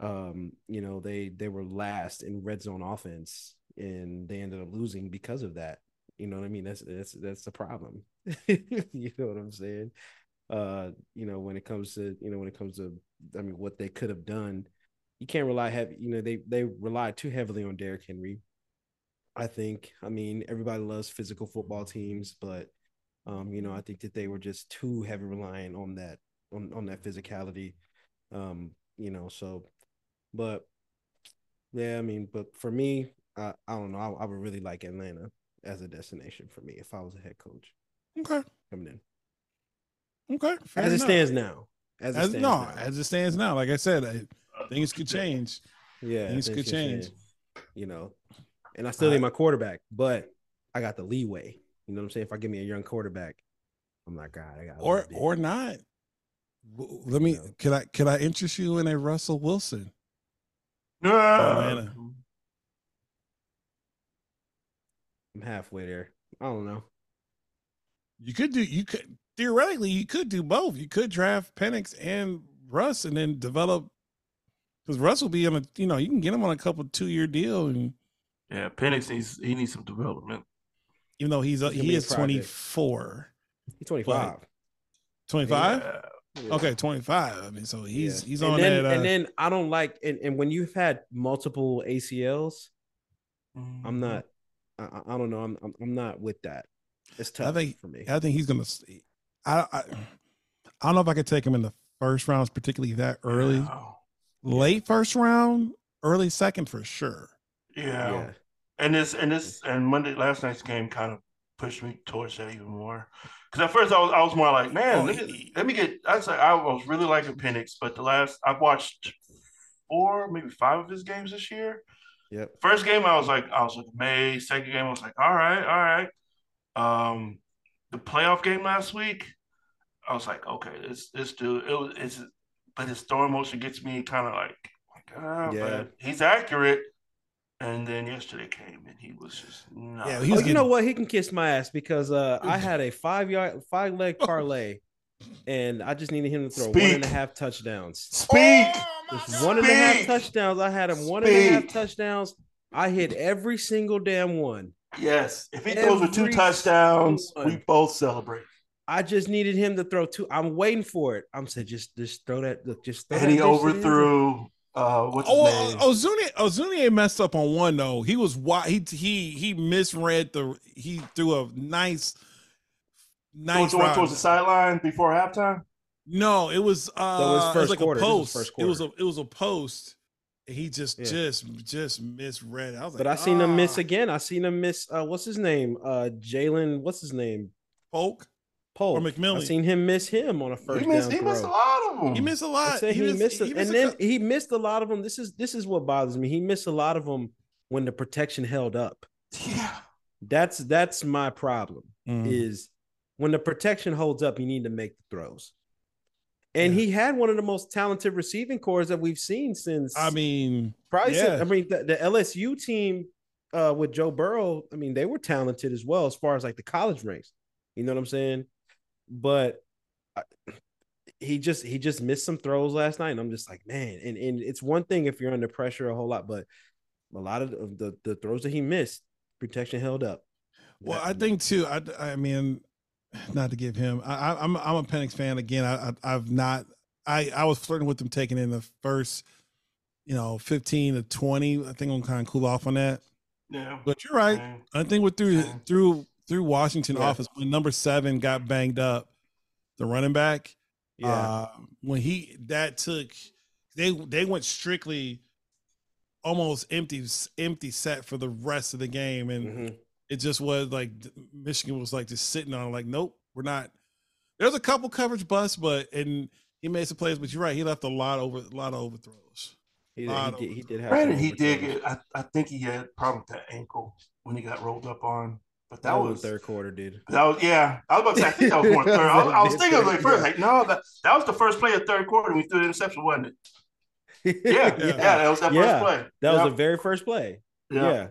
um, you know, they they were last in red zone offense and they ended up losing because of that. You know what I mean? That's that's that's the problem. you know what I'm saying? Uh, you know, when it comes to, you know, when it comes to I mean what they could have done, you can't rely heavy, you know, they they relied too heavily on Derrick Henry. I think. I mean, everybody loves physical football teams, but um, you know, I think that they were just too heavy reliant on that on on that physicality. Um, you know, so but yeah, I mean, but for me, I, I don't know. I, I would really like Atlanta as a destination for me if I was a head coach Okay. coming in. Okay. fair as it stands now. As it As, stands no, now. as it stands now. Like I said, I, things could change. yeah, things could change. You know, and I still I- need my quarterback, but I got the leeway. You know what I'm saying? If I give me a young quarterback, I'm like, God, I got Or or not. Let me. Yeah. Can I can I interest you in a Russell Wilson? No. Atlanta. I'm halfway there. I don't know. You could do. You could theoretically you could do both. You could draft Penix and Russ, and then develop. Because Russ will be on a. You know, you can get him on a couple two year deal, and Yeah, Penix needs he needs some development. even though he's, a, he is twenty four. He's 25. 25? Yeah. Yeah. Okay, 25. I mean, so he's Yeah. he's and on then, that. Uh, and then I don't like and, and when you've had multiple ACLs, Mm-hmm. I'm not. I, I- I don't know. I'm, I'm I'm not with that. It's tough think- for me. I think he's gonna. I—I don't know if I could take him in the first rounds, particularly that early, No. late first round, early second for sure. Yeah. yeah. And this and this and Monday last night's game kind of pushed me towards that even more. Because at first I was I was more like, man, Oh, let me let me get. I was like, I was really liking Penix, but the last I've watched four, maybe five of his games this year. Yep. First game I was like, I was like May. Second game I was like, all right, all right. Um, the playoff game last week, I was like, okay, this this dude, it was it's, but his throwing motion gets me kind of like, like ah, Yeah. but he's accurate. And then yesterday came and he was just no. Yeah, he Oh, was you know what? He can kiss my ass because uh, I had a five yard, five leg parlay, and I just needed him to throw one and a Speak. half touchdowns. Speak. Just one and a half Speak. touchdowns. I had him one and a half Speak. touchdowns. I hit every single damn one. Yes, if he throws with two touchdowns, single we both celebrate. I just needed him to throw two. I'm waiting for it. I'm saying just just throw that. Look, just throw And that he bitch to the end zone. overthrew. Uh, what's his Oh, name? well, Odunze Odunze messed up on one though. He was wide. He he he misread the. He threw a nice, nice. towards, the one route. towards the sideline before halftime. No, it was uh was it was first like quarter. a This was post. first It was a it was a post. He just Yeah. just just misread. it. I was like, But I seen him miss "Ah, again. I seen him miss. Uh, what's his name? Uh, Jalen. What's his name? Polk. Polk. McMillan. I've seen him miss him on a first He missed. down He missed a lot of them. He missed a lot. said he, missed, he it, missed and a then cou- he missed a lot of them. This is this is what bothers me. He missed a lot of them when the protection held up. Yeah. That's that's my problem. Mhm. Is when the protection holds up, you need to make the throws. And Yeah. he had one of the most talented receiving cores that we've seen since. I mean, Probably Yeah. since- I mean, the, the LSU team uh, with Joe Burrow, I mean, they were talented as well as far as like the college ranks. You know what I'm saying? But I, he just he just missed some throws last night, and I'm just like, man. And and it's one thing if you're under pressure a whole lot, but a lot of the the, the throws that he missed, protection held up. well, I think too. I I mean, not to give him. I, I I'm I'm a Penix fan again. I, I I've not. I I was flirting with him taking in the first, you know, 15 to 20. I think I'm kind of cool off on that. Yeah. But you're right. Same. I think we're through Same. through through Washington Yeah. office when number seven got banged up, the running back. yeah, Uh, when he that took they they went strictly almost empty empty set for the rest of the game and Mhm. it just was like Michigan was like just sitting on like nope we're not there's a couple coverage busts but and he made some plays but you're right he left a lot over a lot of overthrows he, lot he did he did have Granted, he did I, I think he had a problem with that ankle when he got rolled up on. But that That was was third quarter, dude. That was yeah. I was about to say I think that was more third. I was, I was thinking like first, like no, that that was the first play of third quarter. We threw the interception, wasn't it? Yeah, yeah, Yeah. that was that Yeah. first play. That was the very first play. yeah. Yeah.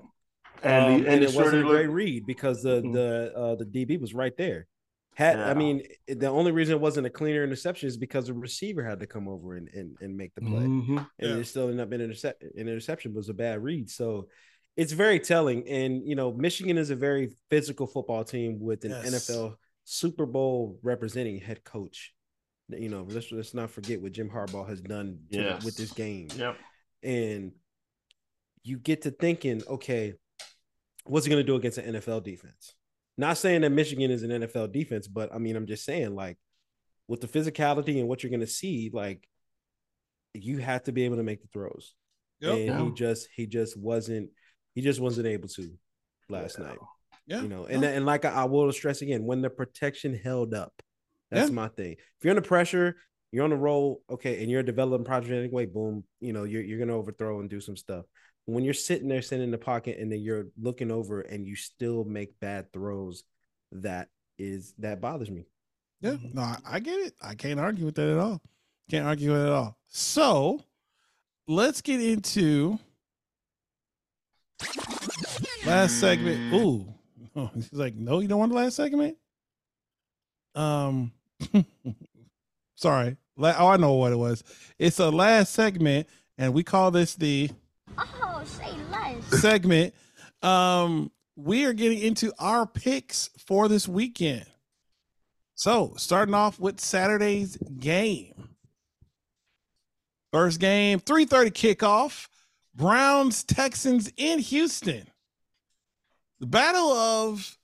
And, Um, and, and, it it wasn't a sure great looked, read because the Mhm. the uh, the DB was right there. Had Yeah. I mean, the only reason it wasn't a cleaner interception is because the receiver had to come over and and, and make the play, Mhm. and Yeah. it still ended up in intercept. An interception was a bad read, so it's very telling. And you know, Michigan is a very physical football team with an Yes. NFL Super Bowl representing head coach. You know, let's let's not forget what Jim Harbaugh has done to- Yes. with this game Yep. and you get to thinking, okay, what's he going to do against an NFL defense? Not saying that Michigan is an NFL defense, but I mean, I'm just saying, like, with the physicality and what you're going to see, like, you have to be able to make the throws. Yep. and Yeah. he just he just wasn't he just wasn't able to last Yeah. night. yeah You know, and and like I, I will stress again, when the protection held up, that's Yeah. my thing. If you're under pressure, you're on the roll, okay, and you're a developing project anyway, boom, you know, you're you're gonna overthrow and do some stuff. When you're sitting there sitting in the pocket and then you're looking over and you still make bad throws, that is that bothers me. Yeah, mm-hmm. no, I, I get it. I can't argue with that at all. Can't argue with it at all. So let's get into last segment. Ooh, oh, he's like, no, you don't want the last segment. Um, sorry. La- Oh, I know what it was. It's a last segment, and we call this the Oh, say less. segment. Um, we are getting into our picks for this weekend. So, starting off with Saturday's game. First game, 3:30 kickoff. Browns Texans in Houston. The battle of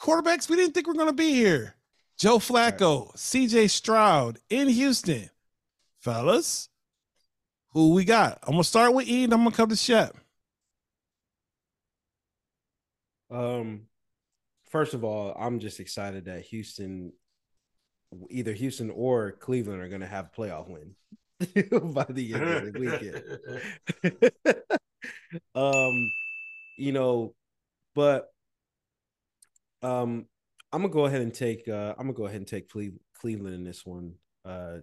quarterbacks we didn't think we are going to be here. Joe Flacco, CJ Stroud in Houston. Fellas, who we got? I'm going to start with Eden. I'm going to come to Shep. Um, first of all, I'm just excited that Houston, either Houston or Cleveland, are going to have a playoff win by the end of the weekend. um, you know, but um, I'm gonna go ahead and take. Uh, I'm gonna go ahead and take Cleveland in this one. Uh,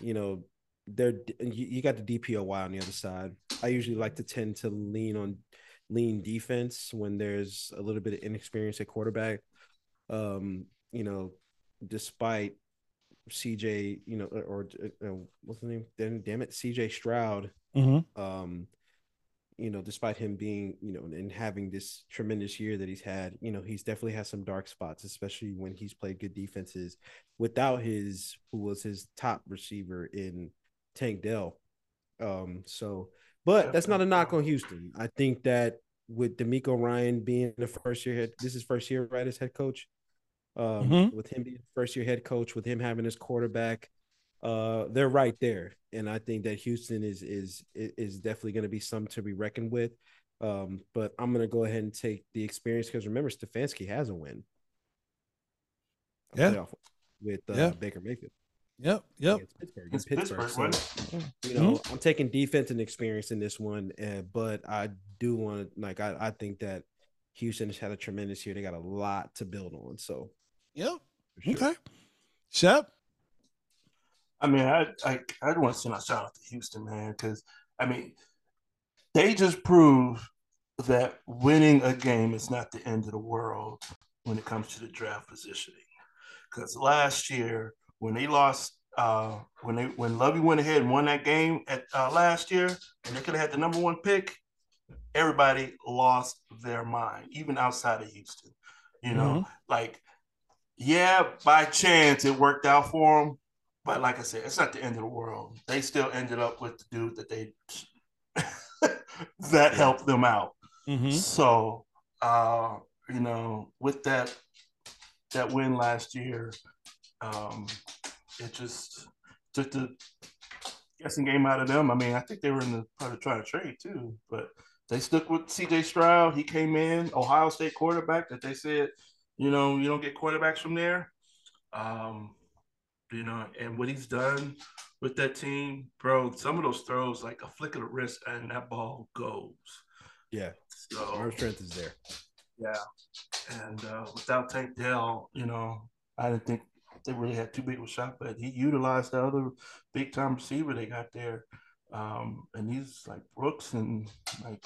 you know, they're you got the DPOY on the other side. I usually like to tend to lean on lean defense when there's a little bit of inexperience at quarterback. Um, you know, despite CJ, you know, or uh, what's the name? Damn, damn it, CJ Stroud. Mm-hmm. Um, you know, despite him being, you know, and having this tremendous year that he's had, you know, he's definitely has some dark spots, especially when he's played good defenses without his who was his top receiver in Tank Dell. Um, so but that's not a knock on Houston. I think that with DeMeco Ryan being the first year head, this is first year right as head coach. Um, mm-hmm. with him being first year head coach, with him having his quarterback, uh, they're right there. And I think that Houston is is is definitely going to be something to be reckoned with. Um, but I'm going to go ahead and take the experience because remember Stefanski has a win. A yeah, with uh, yeah. Baker Mayfield. Yep, yep. It's Pittsburgh. It's Pittsburgh. Pittsburgh so, you know, mm-hmm. I'm taking defense and experience in this one, uh, but I do want to like I, I think that Houston has had a tremendous year. They got a lot to build on. So, yep. Sure. Okay. Shep. I mean, I I I want to send a shout out to Houston, man, because I mean, they just proved that winning a game is not the end of the world when it comes to the draft positioning. Because last year when they lost uh, when they when Lovie went ahead and won that game at uh, last year, and they could have had the number one pick, everybody lost their mind, even outside of Houston. You know, mm-hmm. like yeah, by chance it worked out for them, but like I said, it's not the end of the world. They still ended up with the dude that they that helped them out. Mm-hmm. So, uh, you know, with that that win last year, um, it just took the guessing game out of them. I mean, I think they were in the part of trying to trade too, but they stuck with CJ Stroud. He came in, Ohio State quarterback that they said, you know, you don't get quarterbacks from there. Um, you know, and what he's done with that team, bro, some of those throws, like a flick of the wrist, and that ball goes. Yeah. So our strength is there. Yeah. And uh, without Tank Dell, you know, I didn't think they really had too big of a shot, but he utilized the other big time receiver they got there. Um, and he's like Brooks and like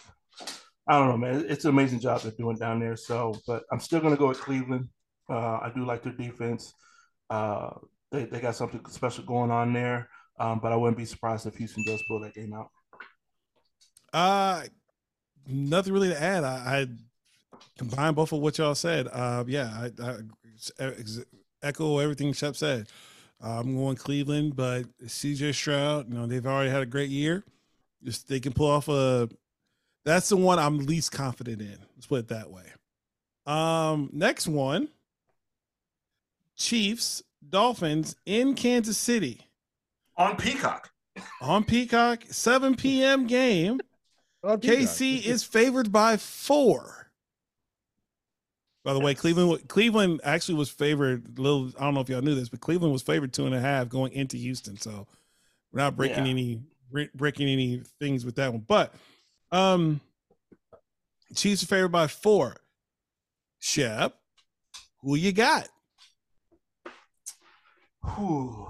I don't know, man. It's an amazing job they're doing down there. So, but I'm still gonna go with Cleveland. Uh, I do like their defense. Uh, they they got something special going on there. Um, but I wouldn't be surprised if Houston does pull that game out. Uh nothing really to add. I, I combine both of what y'all said. Uh, yeah, I, I echo everything Shep said. Uh, I'm going Cleveland, but CJ Stroud, you know, they've already had a great year. Just they can pull off a. That's the one I'm least confident in. Let's put it that way. Um, next one. Chiefs Dolphins in Kansas City on Peacock. On Peacock, 7 p.m. game. KC is favored by four. By the way, Cleveland Cleveland actually was favored. Little, I don't know if y'all knew this, but Cleveland was favored two and a half going into Houston. So we're not breaking yeah. any breaking any things with that one. But um, Chiefs are favored by four. Shep, who you got? Who?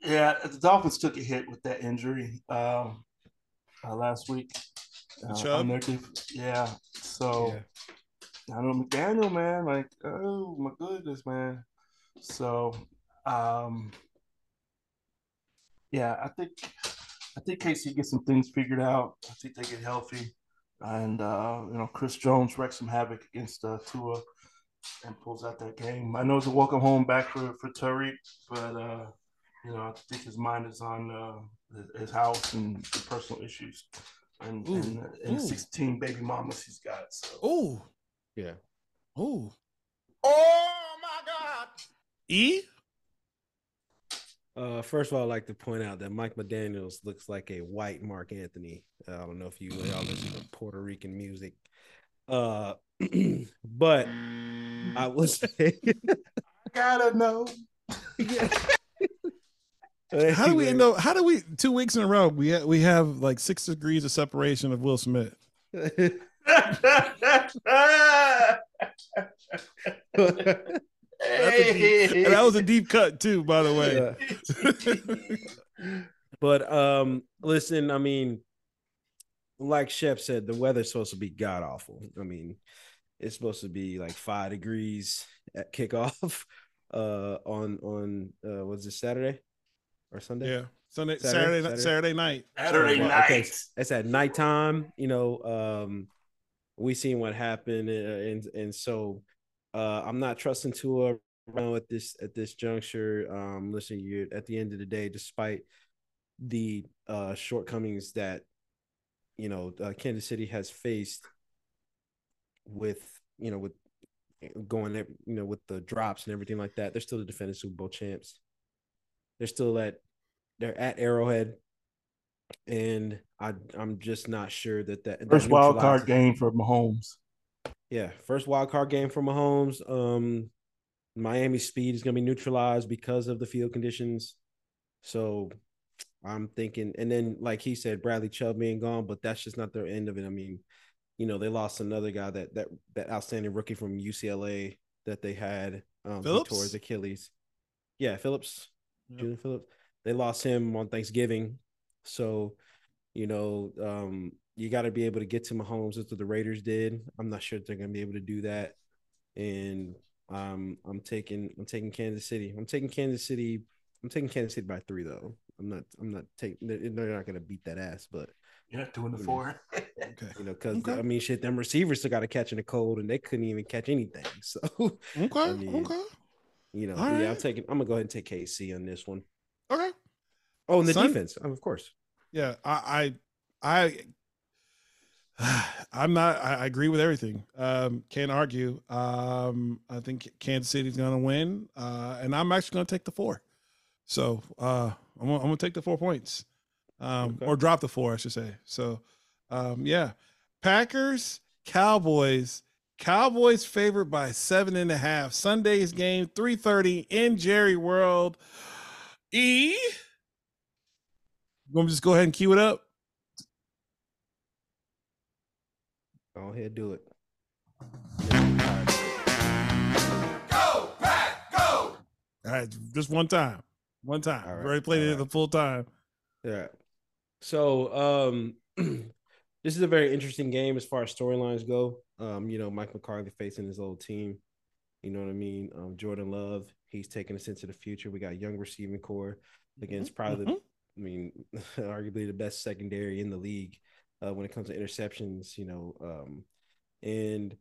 Yeah, the Dolphins took a hit with that injury um, uh, last week. Uh, their yeah, so yeah. I know McDaniel, man. Like, oh my goodness, man. So, um, yeah, I think I think KC gets some things figured out. I think they get healthy, and uh, you know, Chris Jones wrecked some havoc against uh, Tua and pulls out that game. I know it's a welcome home back for for Tyreek, but uh, you know I think his mind is on uh, his house and the personal issues and, Ooh. and, and Ooh. 16 baby mamas he's got. So Oh, Yeah. oh, Oh my God! E. Uh, first of all, I'd like to point out that Mike McDaniels looks like a white Marc Anthony. Uh, I don't know if you all listen to Puerto Rican music. Uh, but I will say, gotta know. How do we know? How do we two weeks in a row we ha- we have like six degrees of separation of Will Smith? Hey. And that was a deep cut too, by the way. Yeah. But um, listen, I mean, like Shep said, the weather's supposed to be god awful. I mean, it's supposed to be like five degrees at kickoff. Uh, on on uh, was it Saturday or Sunday? yeah, Sunday, Saturday? Saturday, Saturday? Saturday night. Saturday Well, night. okay, It's at nighttime. You know, um, we seen what happened, uh, and and so uh, I'm not trusting Tua around at this at this juncture. Um, listen, you at the end of the day, despite the uh, shortcomings that you know uh, Kansas City has faced with you know with going there, you know with the drops and everything like that, they're still the defending Super Bowl champs. They're still at they're at Arrowhead, and I I'm just not sure that that that First wild card game for Mahomes. Yeah, first wild card game for Mahomes. Um, Miami speed is going to be neutralized because of the field conditions. So I'm thinking, and then like he said, Bradley Chubb being gone, but that's just not the end of it. I mean, you know, they lost another guy that that that outstanding rookie from UCLA that they had um, Phillips? tore Achilles. Yeah, Phillips, Yep. Jaelan Phillips. They lost him on Thanksgiving, so you know, um, you got to be able to get to Mahomes. That's what the Raiders did. I'm not sure if they're going to be able to do that. And um, I'm taking I'm taking Kansas City. I'm taking Kansas City. I'm taking Kansas City by three though. I'm not I'm not taking. They're they're not going to beat that ass, but You're not doing the four. Okay, you know, because Okay. I mean, shit, them receivers still got to catch in the cold, and they couldn't even catch anything. So okay, I mean, okay, you know, All yeah, I'm taking. I'm gonna go ahead and take KC on this one. okay. Oh, and the Son- defense, of course. Yeah, I, I, I I'm not. I, agree with everything. Um, can't argue. Um, I think Kansas City's going to win, uh, and I'm actually going to take the four. So uh, I'm, gonna, I'm going to take the four points, um, Okay. or drop the four, I should say. So, um, yeah, Packers, Cowboys. Cowboys favored by seven and a half. Sunday's game, three thirty in Jerry World. E. You want me to just go ahead and cue it up? Go ahead, do it. Go Pack, go! All right, just one time. One time. All I've right, already played all it the full time. Yeah. So um this is a very interesting game as far as storylines go. Um, you know, Mike McCarthy facing his old team. You know what I mean? Um, Jordan Love, he's taking us into the future. We got young receiving core against probably the, I mean, arguably the best secondary in the league uh, when it comes to interceptions, you know. Um, and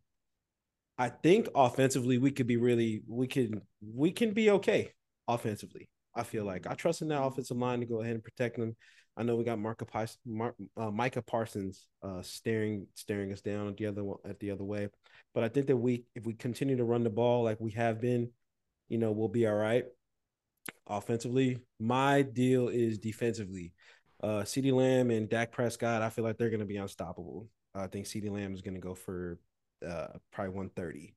I think offensively we could be really we can we can be okay offensively. I feel like I trust in that offensive line to go ahead and protect them. I know we got Marka Mar- uh, Micah Parsons uh, staring staring us down at the other at the other way, but I think that we if we continue to run the ball like we have been, you know, we'll be all right. Offensively, my deal is defensively. Uh, Lamb and Dak Prescott, I feel like they're going to be unstoppable. I think CeeDee Lamb is going to go for uh, probably 130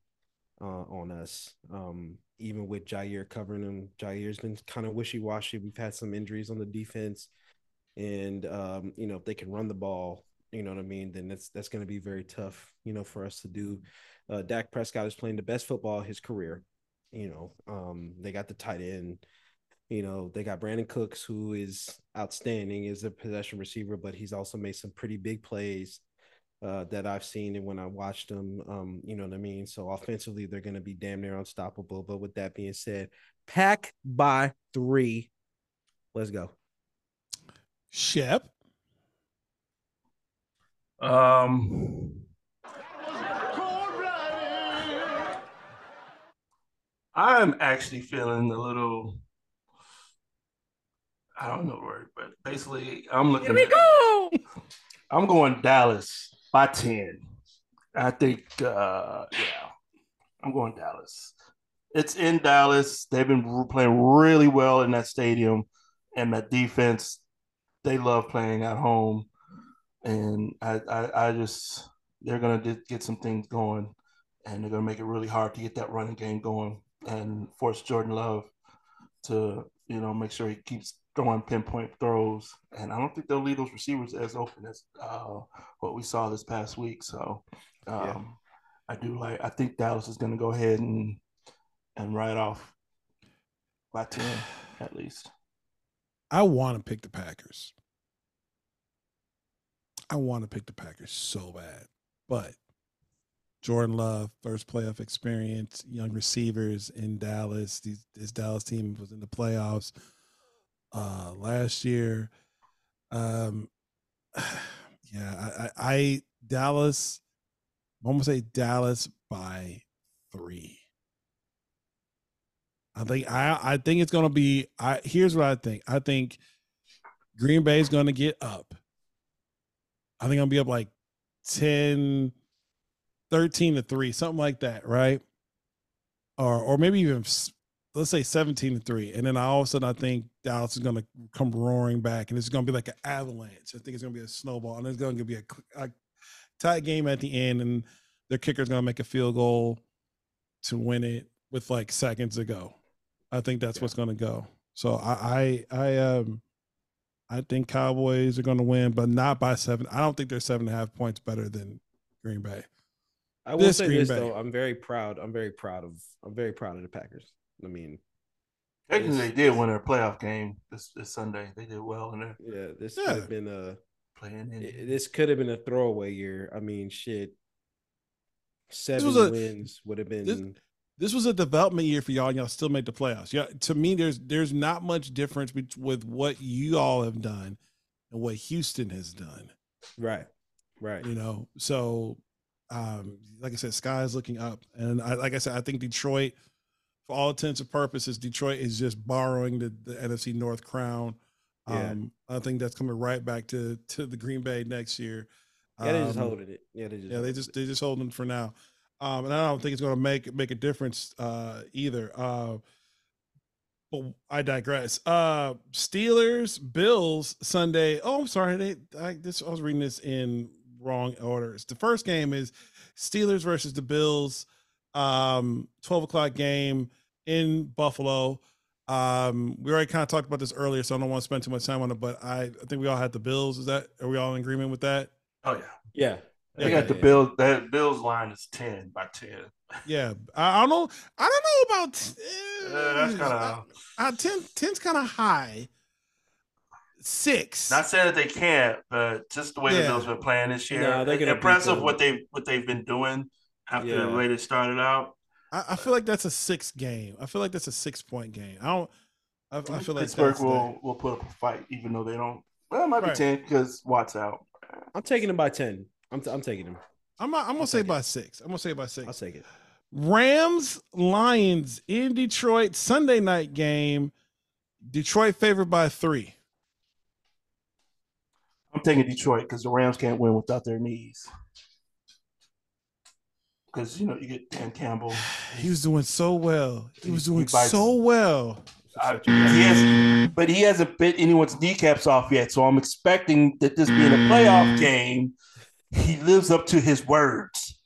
uh, on us. Um, even with Jaire covering him, Jaire's been kind of wishy washy. We've had some injuries on the defense, and um, you know if they can run the ball, you know what I mean, then that's that's going to be very tough, you know, for us to do. Uh, Dak Prescott is playing the best football of his career. You know, um, they got the tight end. You know, they got Brandin Cooks, who is outstanding, is a possession receiver, but he's also made some pretty big plays uh, that I've seen and when I watched them. Um, you know what I mean? So offensively, they're going to be damn near unstoppable. But with that being said, pack by three. Let's go. Shep. Um, I'm actually feeling a little. I don't know word, but basically, I'm looking. Here we go. I'm going Dallas by ten. I think, uh, yeah, I'm going Dallas. It's in Dallas. They've been playing really well in that stadium, and that defense. They love playing at home, and I, I, I just they're gonna get some things going, and they're gonna make it really hard to get that running game going and force Jordan Love to you know make sure he keeps throwing pinpoint throws. And I don't think they'll leave those receivers as open as uh, what we saw this past week. So um, yeah. I do like. I think Dallas is going to go ahead and and ride off by ten at least. I want to pick the Packers. I want to pick the Packers so bad, but Jordan Love, first playoff experience, young receivers in Dallas. These, this Dallas team was in the playoffs uh, last year. Um, yeah, I, I, Dallas. I'm gonna say Dallas by three. I think I I think it's gonna be. I here's what I think. I think Green Bay is gonna get up. I think I'm gonna be up like 10, 13 to 3, something like that, right? Or or maybe even let's say 17 to 3. And then all of a sudden I think Dallas is gonna come roaring back and it's gonna be like an avalanche. I think it's gonna be a snowball, and it's gonna be a, a tight game at the end, and their kicker's gonna make a field goal to win it with like seconds to go. I think that's yeah. what's gonna go. So I I I um I think Cowboys are gonna win, but not by seven. I don't think they're seven and a half points better than Green Bay. I will this say Green this Bay. though, I'm very proud. I'm very proud of. I'm very proud of the Packers. I mean, actually, they did win their playoff game this, this Sunday. They did well in there. Yeah, this yeah. could have been a playing. In. This could have been a throwaway year. I mean, shit. Seven a, wins would have been. This, this, was a development year for y'all, and y'all still made the playoffs. Yeah, to me, there's there's not much difference with what you all have done and what Houston has done. Right, right. You know, so um, like I said, sky is looking up, and I, like I said, I think Detroit, for all intents and purposes, Detroit is just borrowing the, the NFC North crown. Yeah. Um, I think that's coming right back to to the Green Bay next year. Yeah, they just um, holding it. Yeah, they just yeah, they just they just holding it for now. Um, and I don't think it's going to make make a difference uh, either. Uh, but I digress. Uh, Steelers, Bills Sunday. Oh, I'm sorry. They I this I was reading this in wrong orders. The first game is Steelers versus the Bills, um, 12 o'clock game in Buffalo. Um, we already kind of talked about this earlier, so I don't want to spend too much time on it, but I, I think we all had the Bills. Is that are we all in agreement with that? Oh yeah. Yeah. They yeah, got the yeah. Bills. That Bills line is 10 by 10. Yeah. I, I don't know. I don't know about uh, that's kind of uh, 10 10's kind of high six. Not saying that they can't, but just the way yeah. the Bills been playing this year, no, they're impressive what they what they've been doing after yeah. the way they started out. I, I, feel like that's a six game. I feel like that's a six point game. I don't. I, I feel like Pittsburgh will will put up a fight, even though they don't. Well, it might right. be ten because Watt's out. I'm taking him by ten. I'm t- I'm taking him. I'm I'm gonna say by six. I'm gonna say by six. I'll take it. Rams Lions in Detroit Sunday night game. Detroit favored by three. I'm taking Detroit because the Rams can't win without their knees. Because you know you get Dan Campbell. He was doing so well. He was doing he so well. I, he has, but he hasn't bit anyone's kneecaps off yet. So I'm expecting that this being a playoff game, he lives up to his words.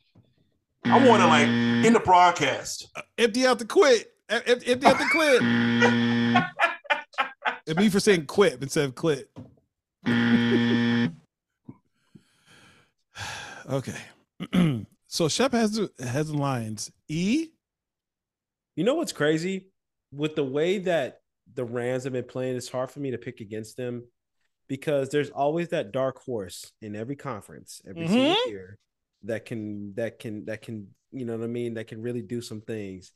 I want to like in the broadcast. Uh, empty out the quit. Empty out the quit. it me for saying quit instead of quit. okay. so Shep has has lines. E. You know what's crazy with the way that the Rams have been playing? It's hard for me to pick against them because there's always that dark horse in every conference every mm-hmm. single year that can that can that can you know what I mean that can really do some things.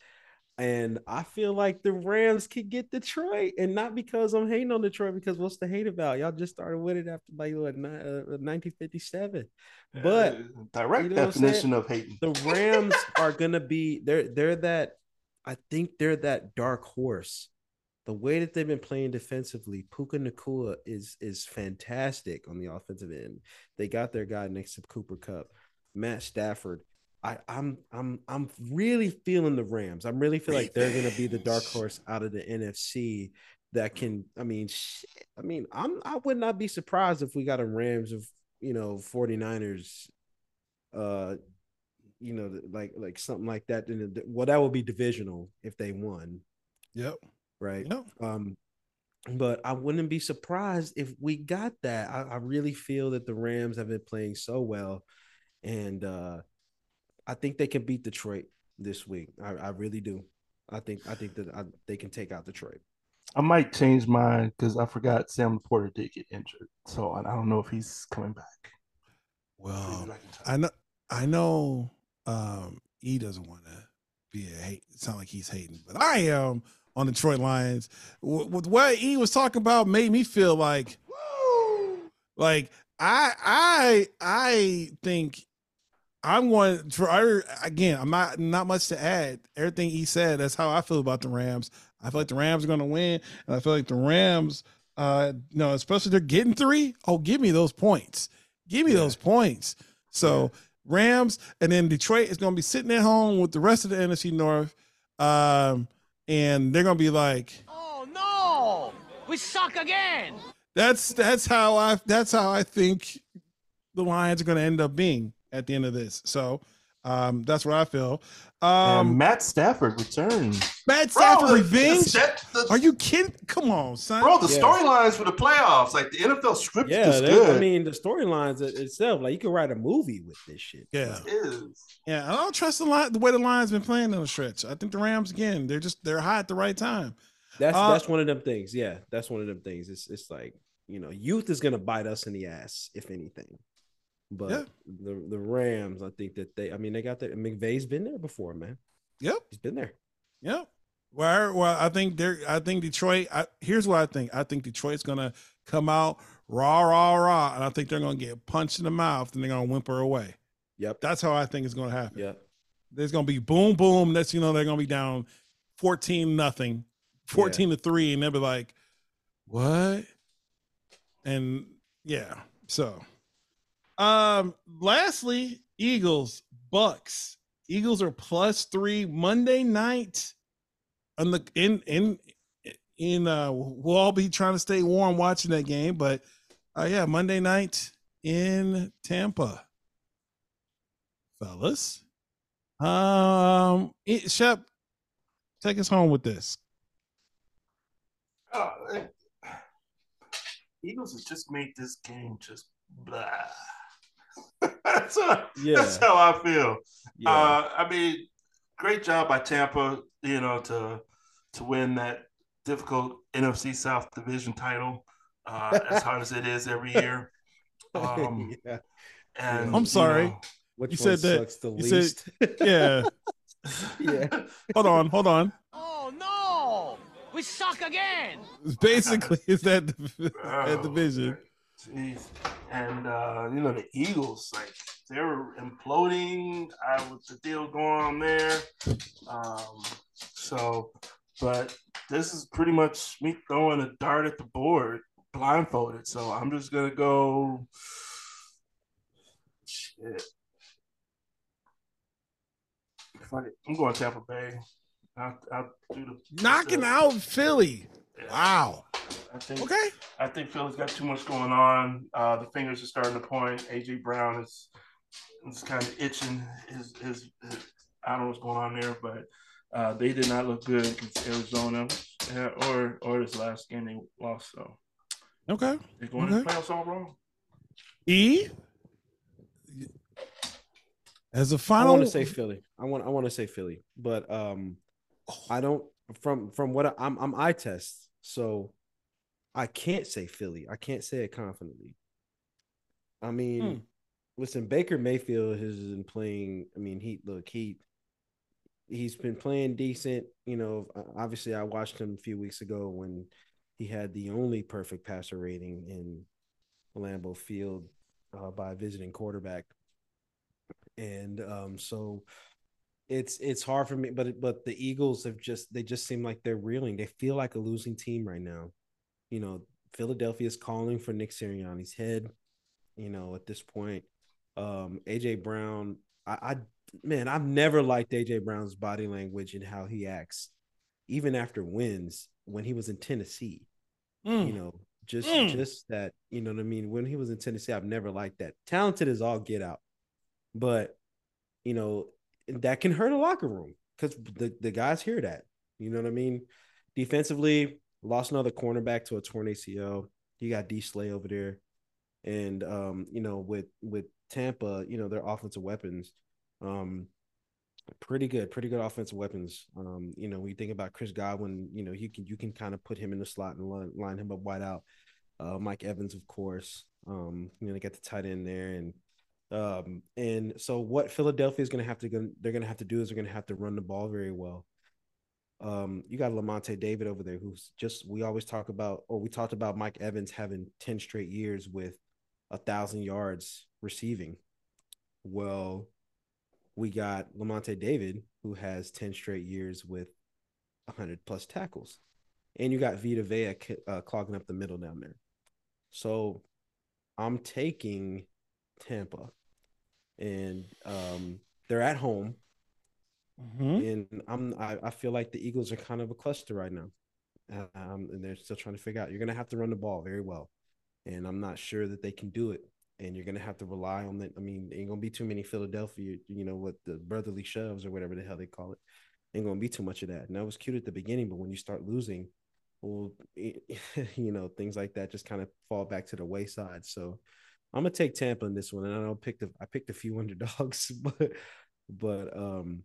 And I feel like the Rams could get Detroit, and not because I'm hating on Detroit, because what's the hate about? Y'all just started winning after like what, 1957. Uh, but uh, direct you know definition of hating. The Rams are gonna be they're they're that I think they're that dark horse. The way that they've been playing defensively, Puka Nacua is is fantastic on the offensive end. They got their guy next to Cooper Kupp, Matt Stafford. I, I'm I'm I'm really feeling the Rams. I'm really feel like they're gonna be the dark horse out of the NFC that can. I mean, shit, I mean, I'm I would not be surprised if we got a Rams of you know 49ers, uh, you know, like like something like that. The, well, that would be divisional if they won, Yep. right? Yep. Um, but I wouldn't be surprised if we got that. I, I really feel that the Rams have been playing so well, and uh, I think they can beat Detroit this week. I, I really do. I think I think that I, they can take out Detroit. I might change mine because I forgot Sam Porter did get injured, so I I don't know if he's coming back. Well, I. I know I know um he doesn't want to be a hate. It sound like he's hating, but I am on Detroit Lions. W- With what he was talking about made me feel like like I I I think I'm going for I- again. I'm not not much to add. Everything he said. That's how I feel about the Rams. I feel like the Rams are going to win, and I feel like the Rams, uh, you know, especially they're getting three. Oh, give me those points. Give me Yeah. those points. So Rams, and then Detroit is going to be sitting at home with the rest of the NFC North, um, and they're going to be like, Oh no! We suck again! that's that's how I that's how I think the Lions are going to end up being at the end of this. So um, that's what I feel. and Um, Matt Stafford returned. Matt Stafford the- revenge. that- the- Are you kidding? Come on, son. bro, the Yeah. storylines for the playoffs, like the NFL script Yeah, is they- good. I mean the storylines itself, like you could write a movie with this shit. Yeah, It is. yeah. I don't trust the line the way the Lions been playing on the stretch. I think the Rams again. They're just they're hot at the right time. That's Uh, that's one of them things. Yeah, that's one of them things. It's it's like you know, youth is gonna bite us in the ass if anything. But Yeah. the the Rams, I think that they. I mean, they got that. McVay's been there before, man. Yep. He's been there. Yep. Well, well, I think they're. I think Detroit. I, here's what I think. I think Detroit's gonna come out raw, raw, raw, and I think they're gonna get punched in the mouth and they're gonna whimper away. Yep. That's how I think it's gonna happen. Yep. There's gonna be boom, boom. Next, you know, they're gonna be down fourteen nothing, fourteen to three, and they'll be like, "What?" And yeah. So, um, lastly, Eagles, Bucks. Eagles are plus three Monday night. On the in in in uh, we'll all be trying to stay warm watching that game, but uh, yeah, Monday night in Tampa, fellas. Um, it, Shep, take us home with this. Oh, Eagles has just made this game just blah. that's, how, Yeah. that's how I feel. Yeah. Uh, I mean, great job by Tampa, you know, to to win that difficult NFC South Division title, uh, as hard as it is every year. Um, yeah. and I'm sorry. you know, Which you one said that- sucks the you said- least? Yeah, yeah. hold on, hold on. Oh no! We suck again! Basically, is that that Oh, division? Jeez. And uh, you know the Eagles, like they're imploding I was the deal going on there. Um, so, but this is pretty much me throwing a dart at the board, blindfolded. So I'm just gonna go. Shit. Fuck it. I'm going Tampa Bay. I'll, I'll do the Knocking out Philly. Wow. I think Okay. I think Philly's got too much going on. Uh, the fingers are starting to point. AJ Brown is is kind of itching. His, his, his I don't know what's going on there, but uh, they did not look good against Arizona uh, or or this last game they lost. So Okay. they're going to Okay. the playoffs all wrong. E. As a final, I want to say Philly. I want I want to say Philly, but um, I don't from from what I, I'm I'm eye test, so I can't say Philly. I can't say it confidently. I mean, Hmm. listen, Baker Mayfield has been playing. I mean, he look he he's been playing decent. You know, obviously, I watched him a few weeks ago when he had the only perfect passer rating in Lambeau Field uh, by a visiting quarterback. And um, so it's it's hard for me, but but the Eagles have just they just seem like they're reeling. They feel like a losing team right now. You know, Philadelphia is calling for Nick Sirianni's head. You know, at this point, um, AJ Brown, I, I man, I've never liked AJ Brown's body language and how he acts, even after wins when he was in Tennessee. Mm. You know, just Mm. just that, you know what I mean? When he was in Tennessee, I've never liked that. Talented is all get out. But you know, that can hurt a locker room because the, the guys hear that. You know what I mean? Defensively, lost another cornerback to a torn ACL. You got D Slay over there. And um, you know, with with Tampa, you know, their offensive weapons, um, pretty good, pretty good offensive weapons. Um, you know, when you think about Chris Godwin, you know, you can you can kind of put him in the slot and line, line him up wide out. Uh, Mike Evans, of course. Um, you know, they got the tight end there, and um, and so what Philadelphia is going to have to go, they're going to have to do is they're going to have to run the ball very well. Um, you got Lavonte David over there, who's just we always talk about, or we talked about Mike Evans having ten straight years with a thousand yards receiving. Well, we got Lavonte David, who has 10 straight years with 100 plus tackles. And you got Vita Vea uh, clogging up the middle down there. So I'm taking Tampa. And um, they're at home. Mhm. And I'm I, I feel like the Eagles are kind of a cluster right now. Um, and they're still trying to figure out you're gonna have to run the ball very well. And I'm not sure that they can do it and you're gonna have to rely on that. I mean, ain't gonna be too many Philadelphia, you know, what the brotherly shoves or whatever the hell they call it. Ain't gonna be too much of that. And that was cute at the beginning, but when you start losing, well, you know, things like that just kind of fall back to the wayside. So I'm gonna take Tampa in this one, and I don't pick the I picked a few underdogs, but but um,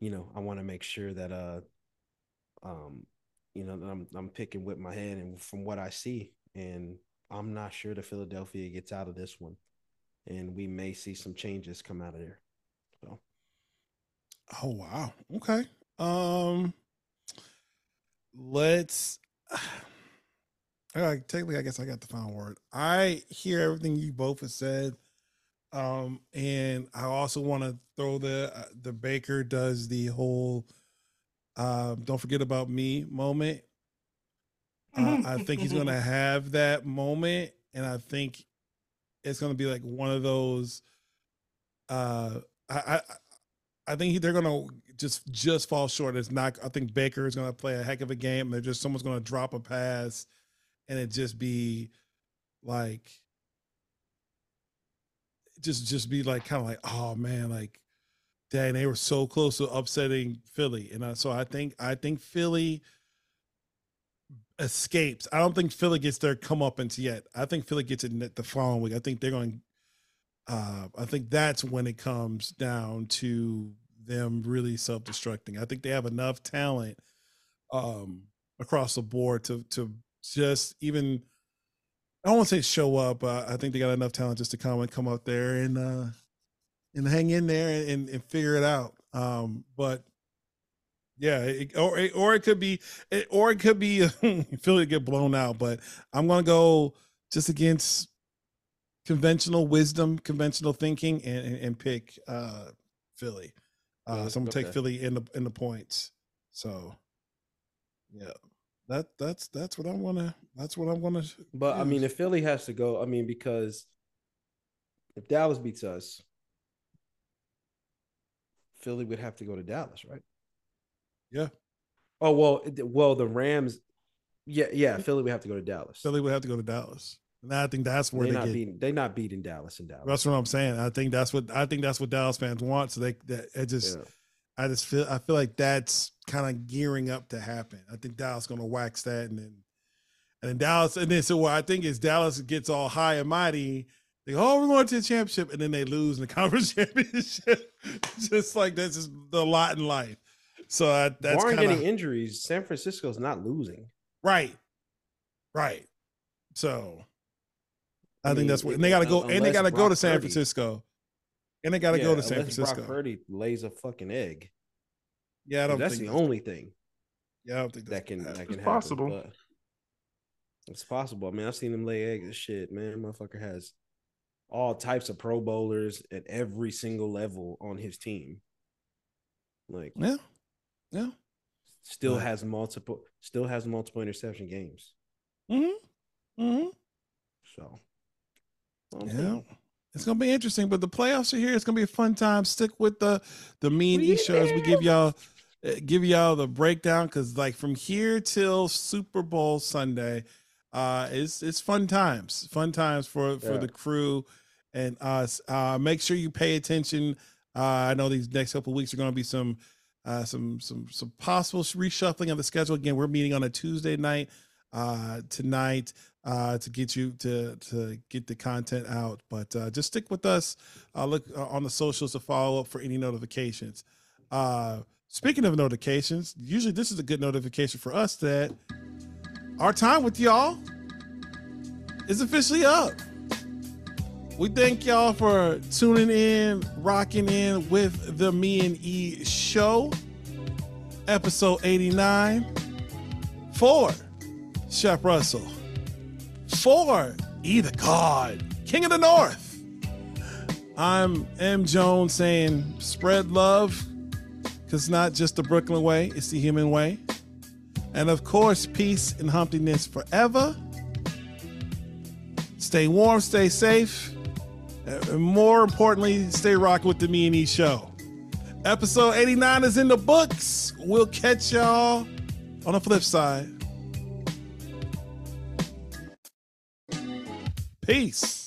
you know, I want to make sure that uh, um, you know, that I'm I'm picking with my hand and from what I see, and I'm not sure that Philadelphia gets out of this one, and we may see some changes come out of there. So Oh wow. Okay. Um let's uh, technically I guess I got the final word. I hear everything you both have said. Um and I also want to throw the uh, the Baker does the whole um don't forget about me moment. Uh, I think he's going to have that moment and I think it's going to be like one of those uh I I I think he- they're gonna just just fall short. It's not. I think Baker is gonna play a heck of a game. They're just someone's gonna drop a pass, and it just be like, just just be like kind of like, oh man, like, dang, they were so close to upsetting Philly, and I, so I think I think Philly escapes. I don't think Philly gets their comeuppance yet. I think Philly gets it the following week. I think they're going. Uh, I think that's when it comes down to them really self-destructing. I think they have enough talent um, across the board to to just even. I don't want to say show up. Uh, I think they got enough talent just to come and come up there and uh, and hang in there and, and figure it out. Um, but yeah, it, or it, or it could be, it, or it could be Philly get blown out. But I'm gonna go just against conventional wisdom, conventional thinking, and and, and pick uh, Philly. Uh, so I'm gonna take Philly in the in the points. So yeah, that that's that's what I'm gonna that's what I'm gonna. But I mean, if Philly has to go, I mean, because if Dallas beats us, Philly would have to go to Dallas, right? Yeah. Oh well, well the Rams, yeah, yeah, Philly would have to go to Dallas. Philly would have to go to Dallas, and I think that's where they're they not get. beating. They're not beating Dallas in Dallas. That's what I'm saying. I think that's what I think that's what Dallas fans want. So they that it just Yeah. I just feel I feel like that's kind of gearing up to happen. I think Dallas gonna wax that and then and then Dallas and then so what I think is Dallas gets all high and mighty. They go, oh, we're going to the championship, and then they lose in the conference championship. just like that's just the lot in life. So I, that's Barring kind any injuries, San Francisco's not losing. right, right. So I, I think that's what and they got to go and they got to go to San Francisco, and they got to Yeah, go to San unless Brock Francisco. Purdy lays a fucking egg. Yeah, I don't that's think the only thing Yeah, I don't think that can that's that can It's happen. possible. It's possible. I mean, I've seen him lay eggs and shit, man. Motherfucker has all types of pro bowlers at every single level on his team. Like Yeah. Yeah. still Right. has multiple still has multiple interception games. Mm-hmm. Mm-hmm. So I'm Yeah. thinking- It's gonna be interesting, but the playoffs are here. It's gonna be a fun time. Stick with the the me and We E shows. We give y'all uh, give y'all the breakdown because like from here till Super Bowl Sunday, uh, it's it's fun times. Fun times for for Yeah. the crew and us. Uh, make sure you pay attention. Uh, I know these next couple weeks are gonna be some uh, some some some possible reshuffling of the schedule. Again, we're meeting on a Tuesday night uh, tonight uh, to get you to to get the content out. But uh, just stick with us. Uh, look uh, on the socials to follow up for any notifications. Uh, speaking of notifications, usually this is a good notification for us that our time with y'all is officially up. We thank y'all for tuning in, rocking in with the Me and E show, episode 89 for Shep Russell, for E the God, King of the North. I'm M. Jones saying spread love, because it's not just the Brooklyn way, it's the human way. And of course, peace and humptiness forever. Stay warm, stay safe. And more importantly, stay rocking with the Me and E show. Episode 89 is in the books. We'll catch y'all on the flip side. Peace.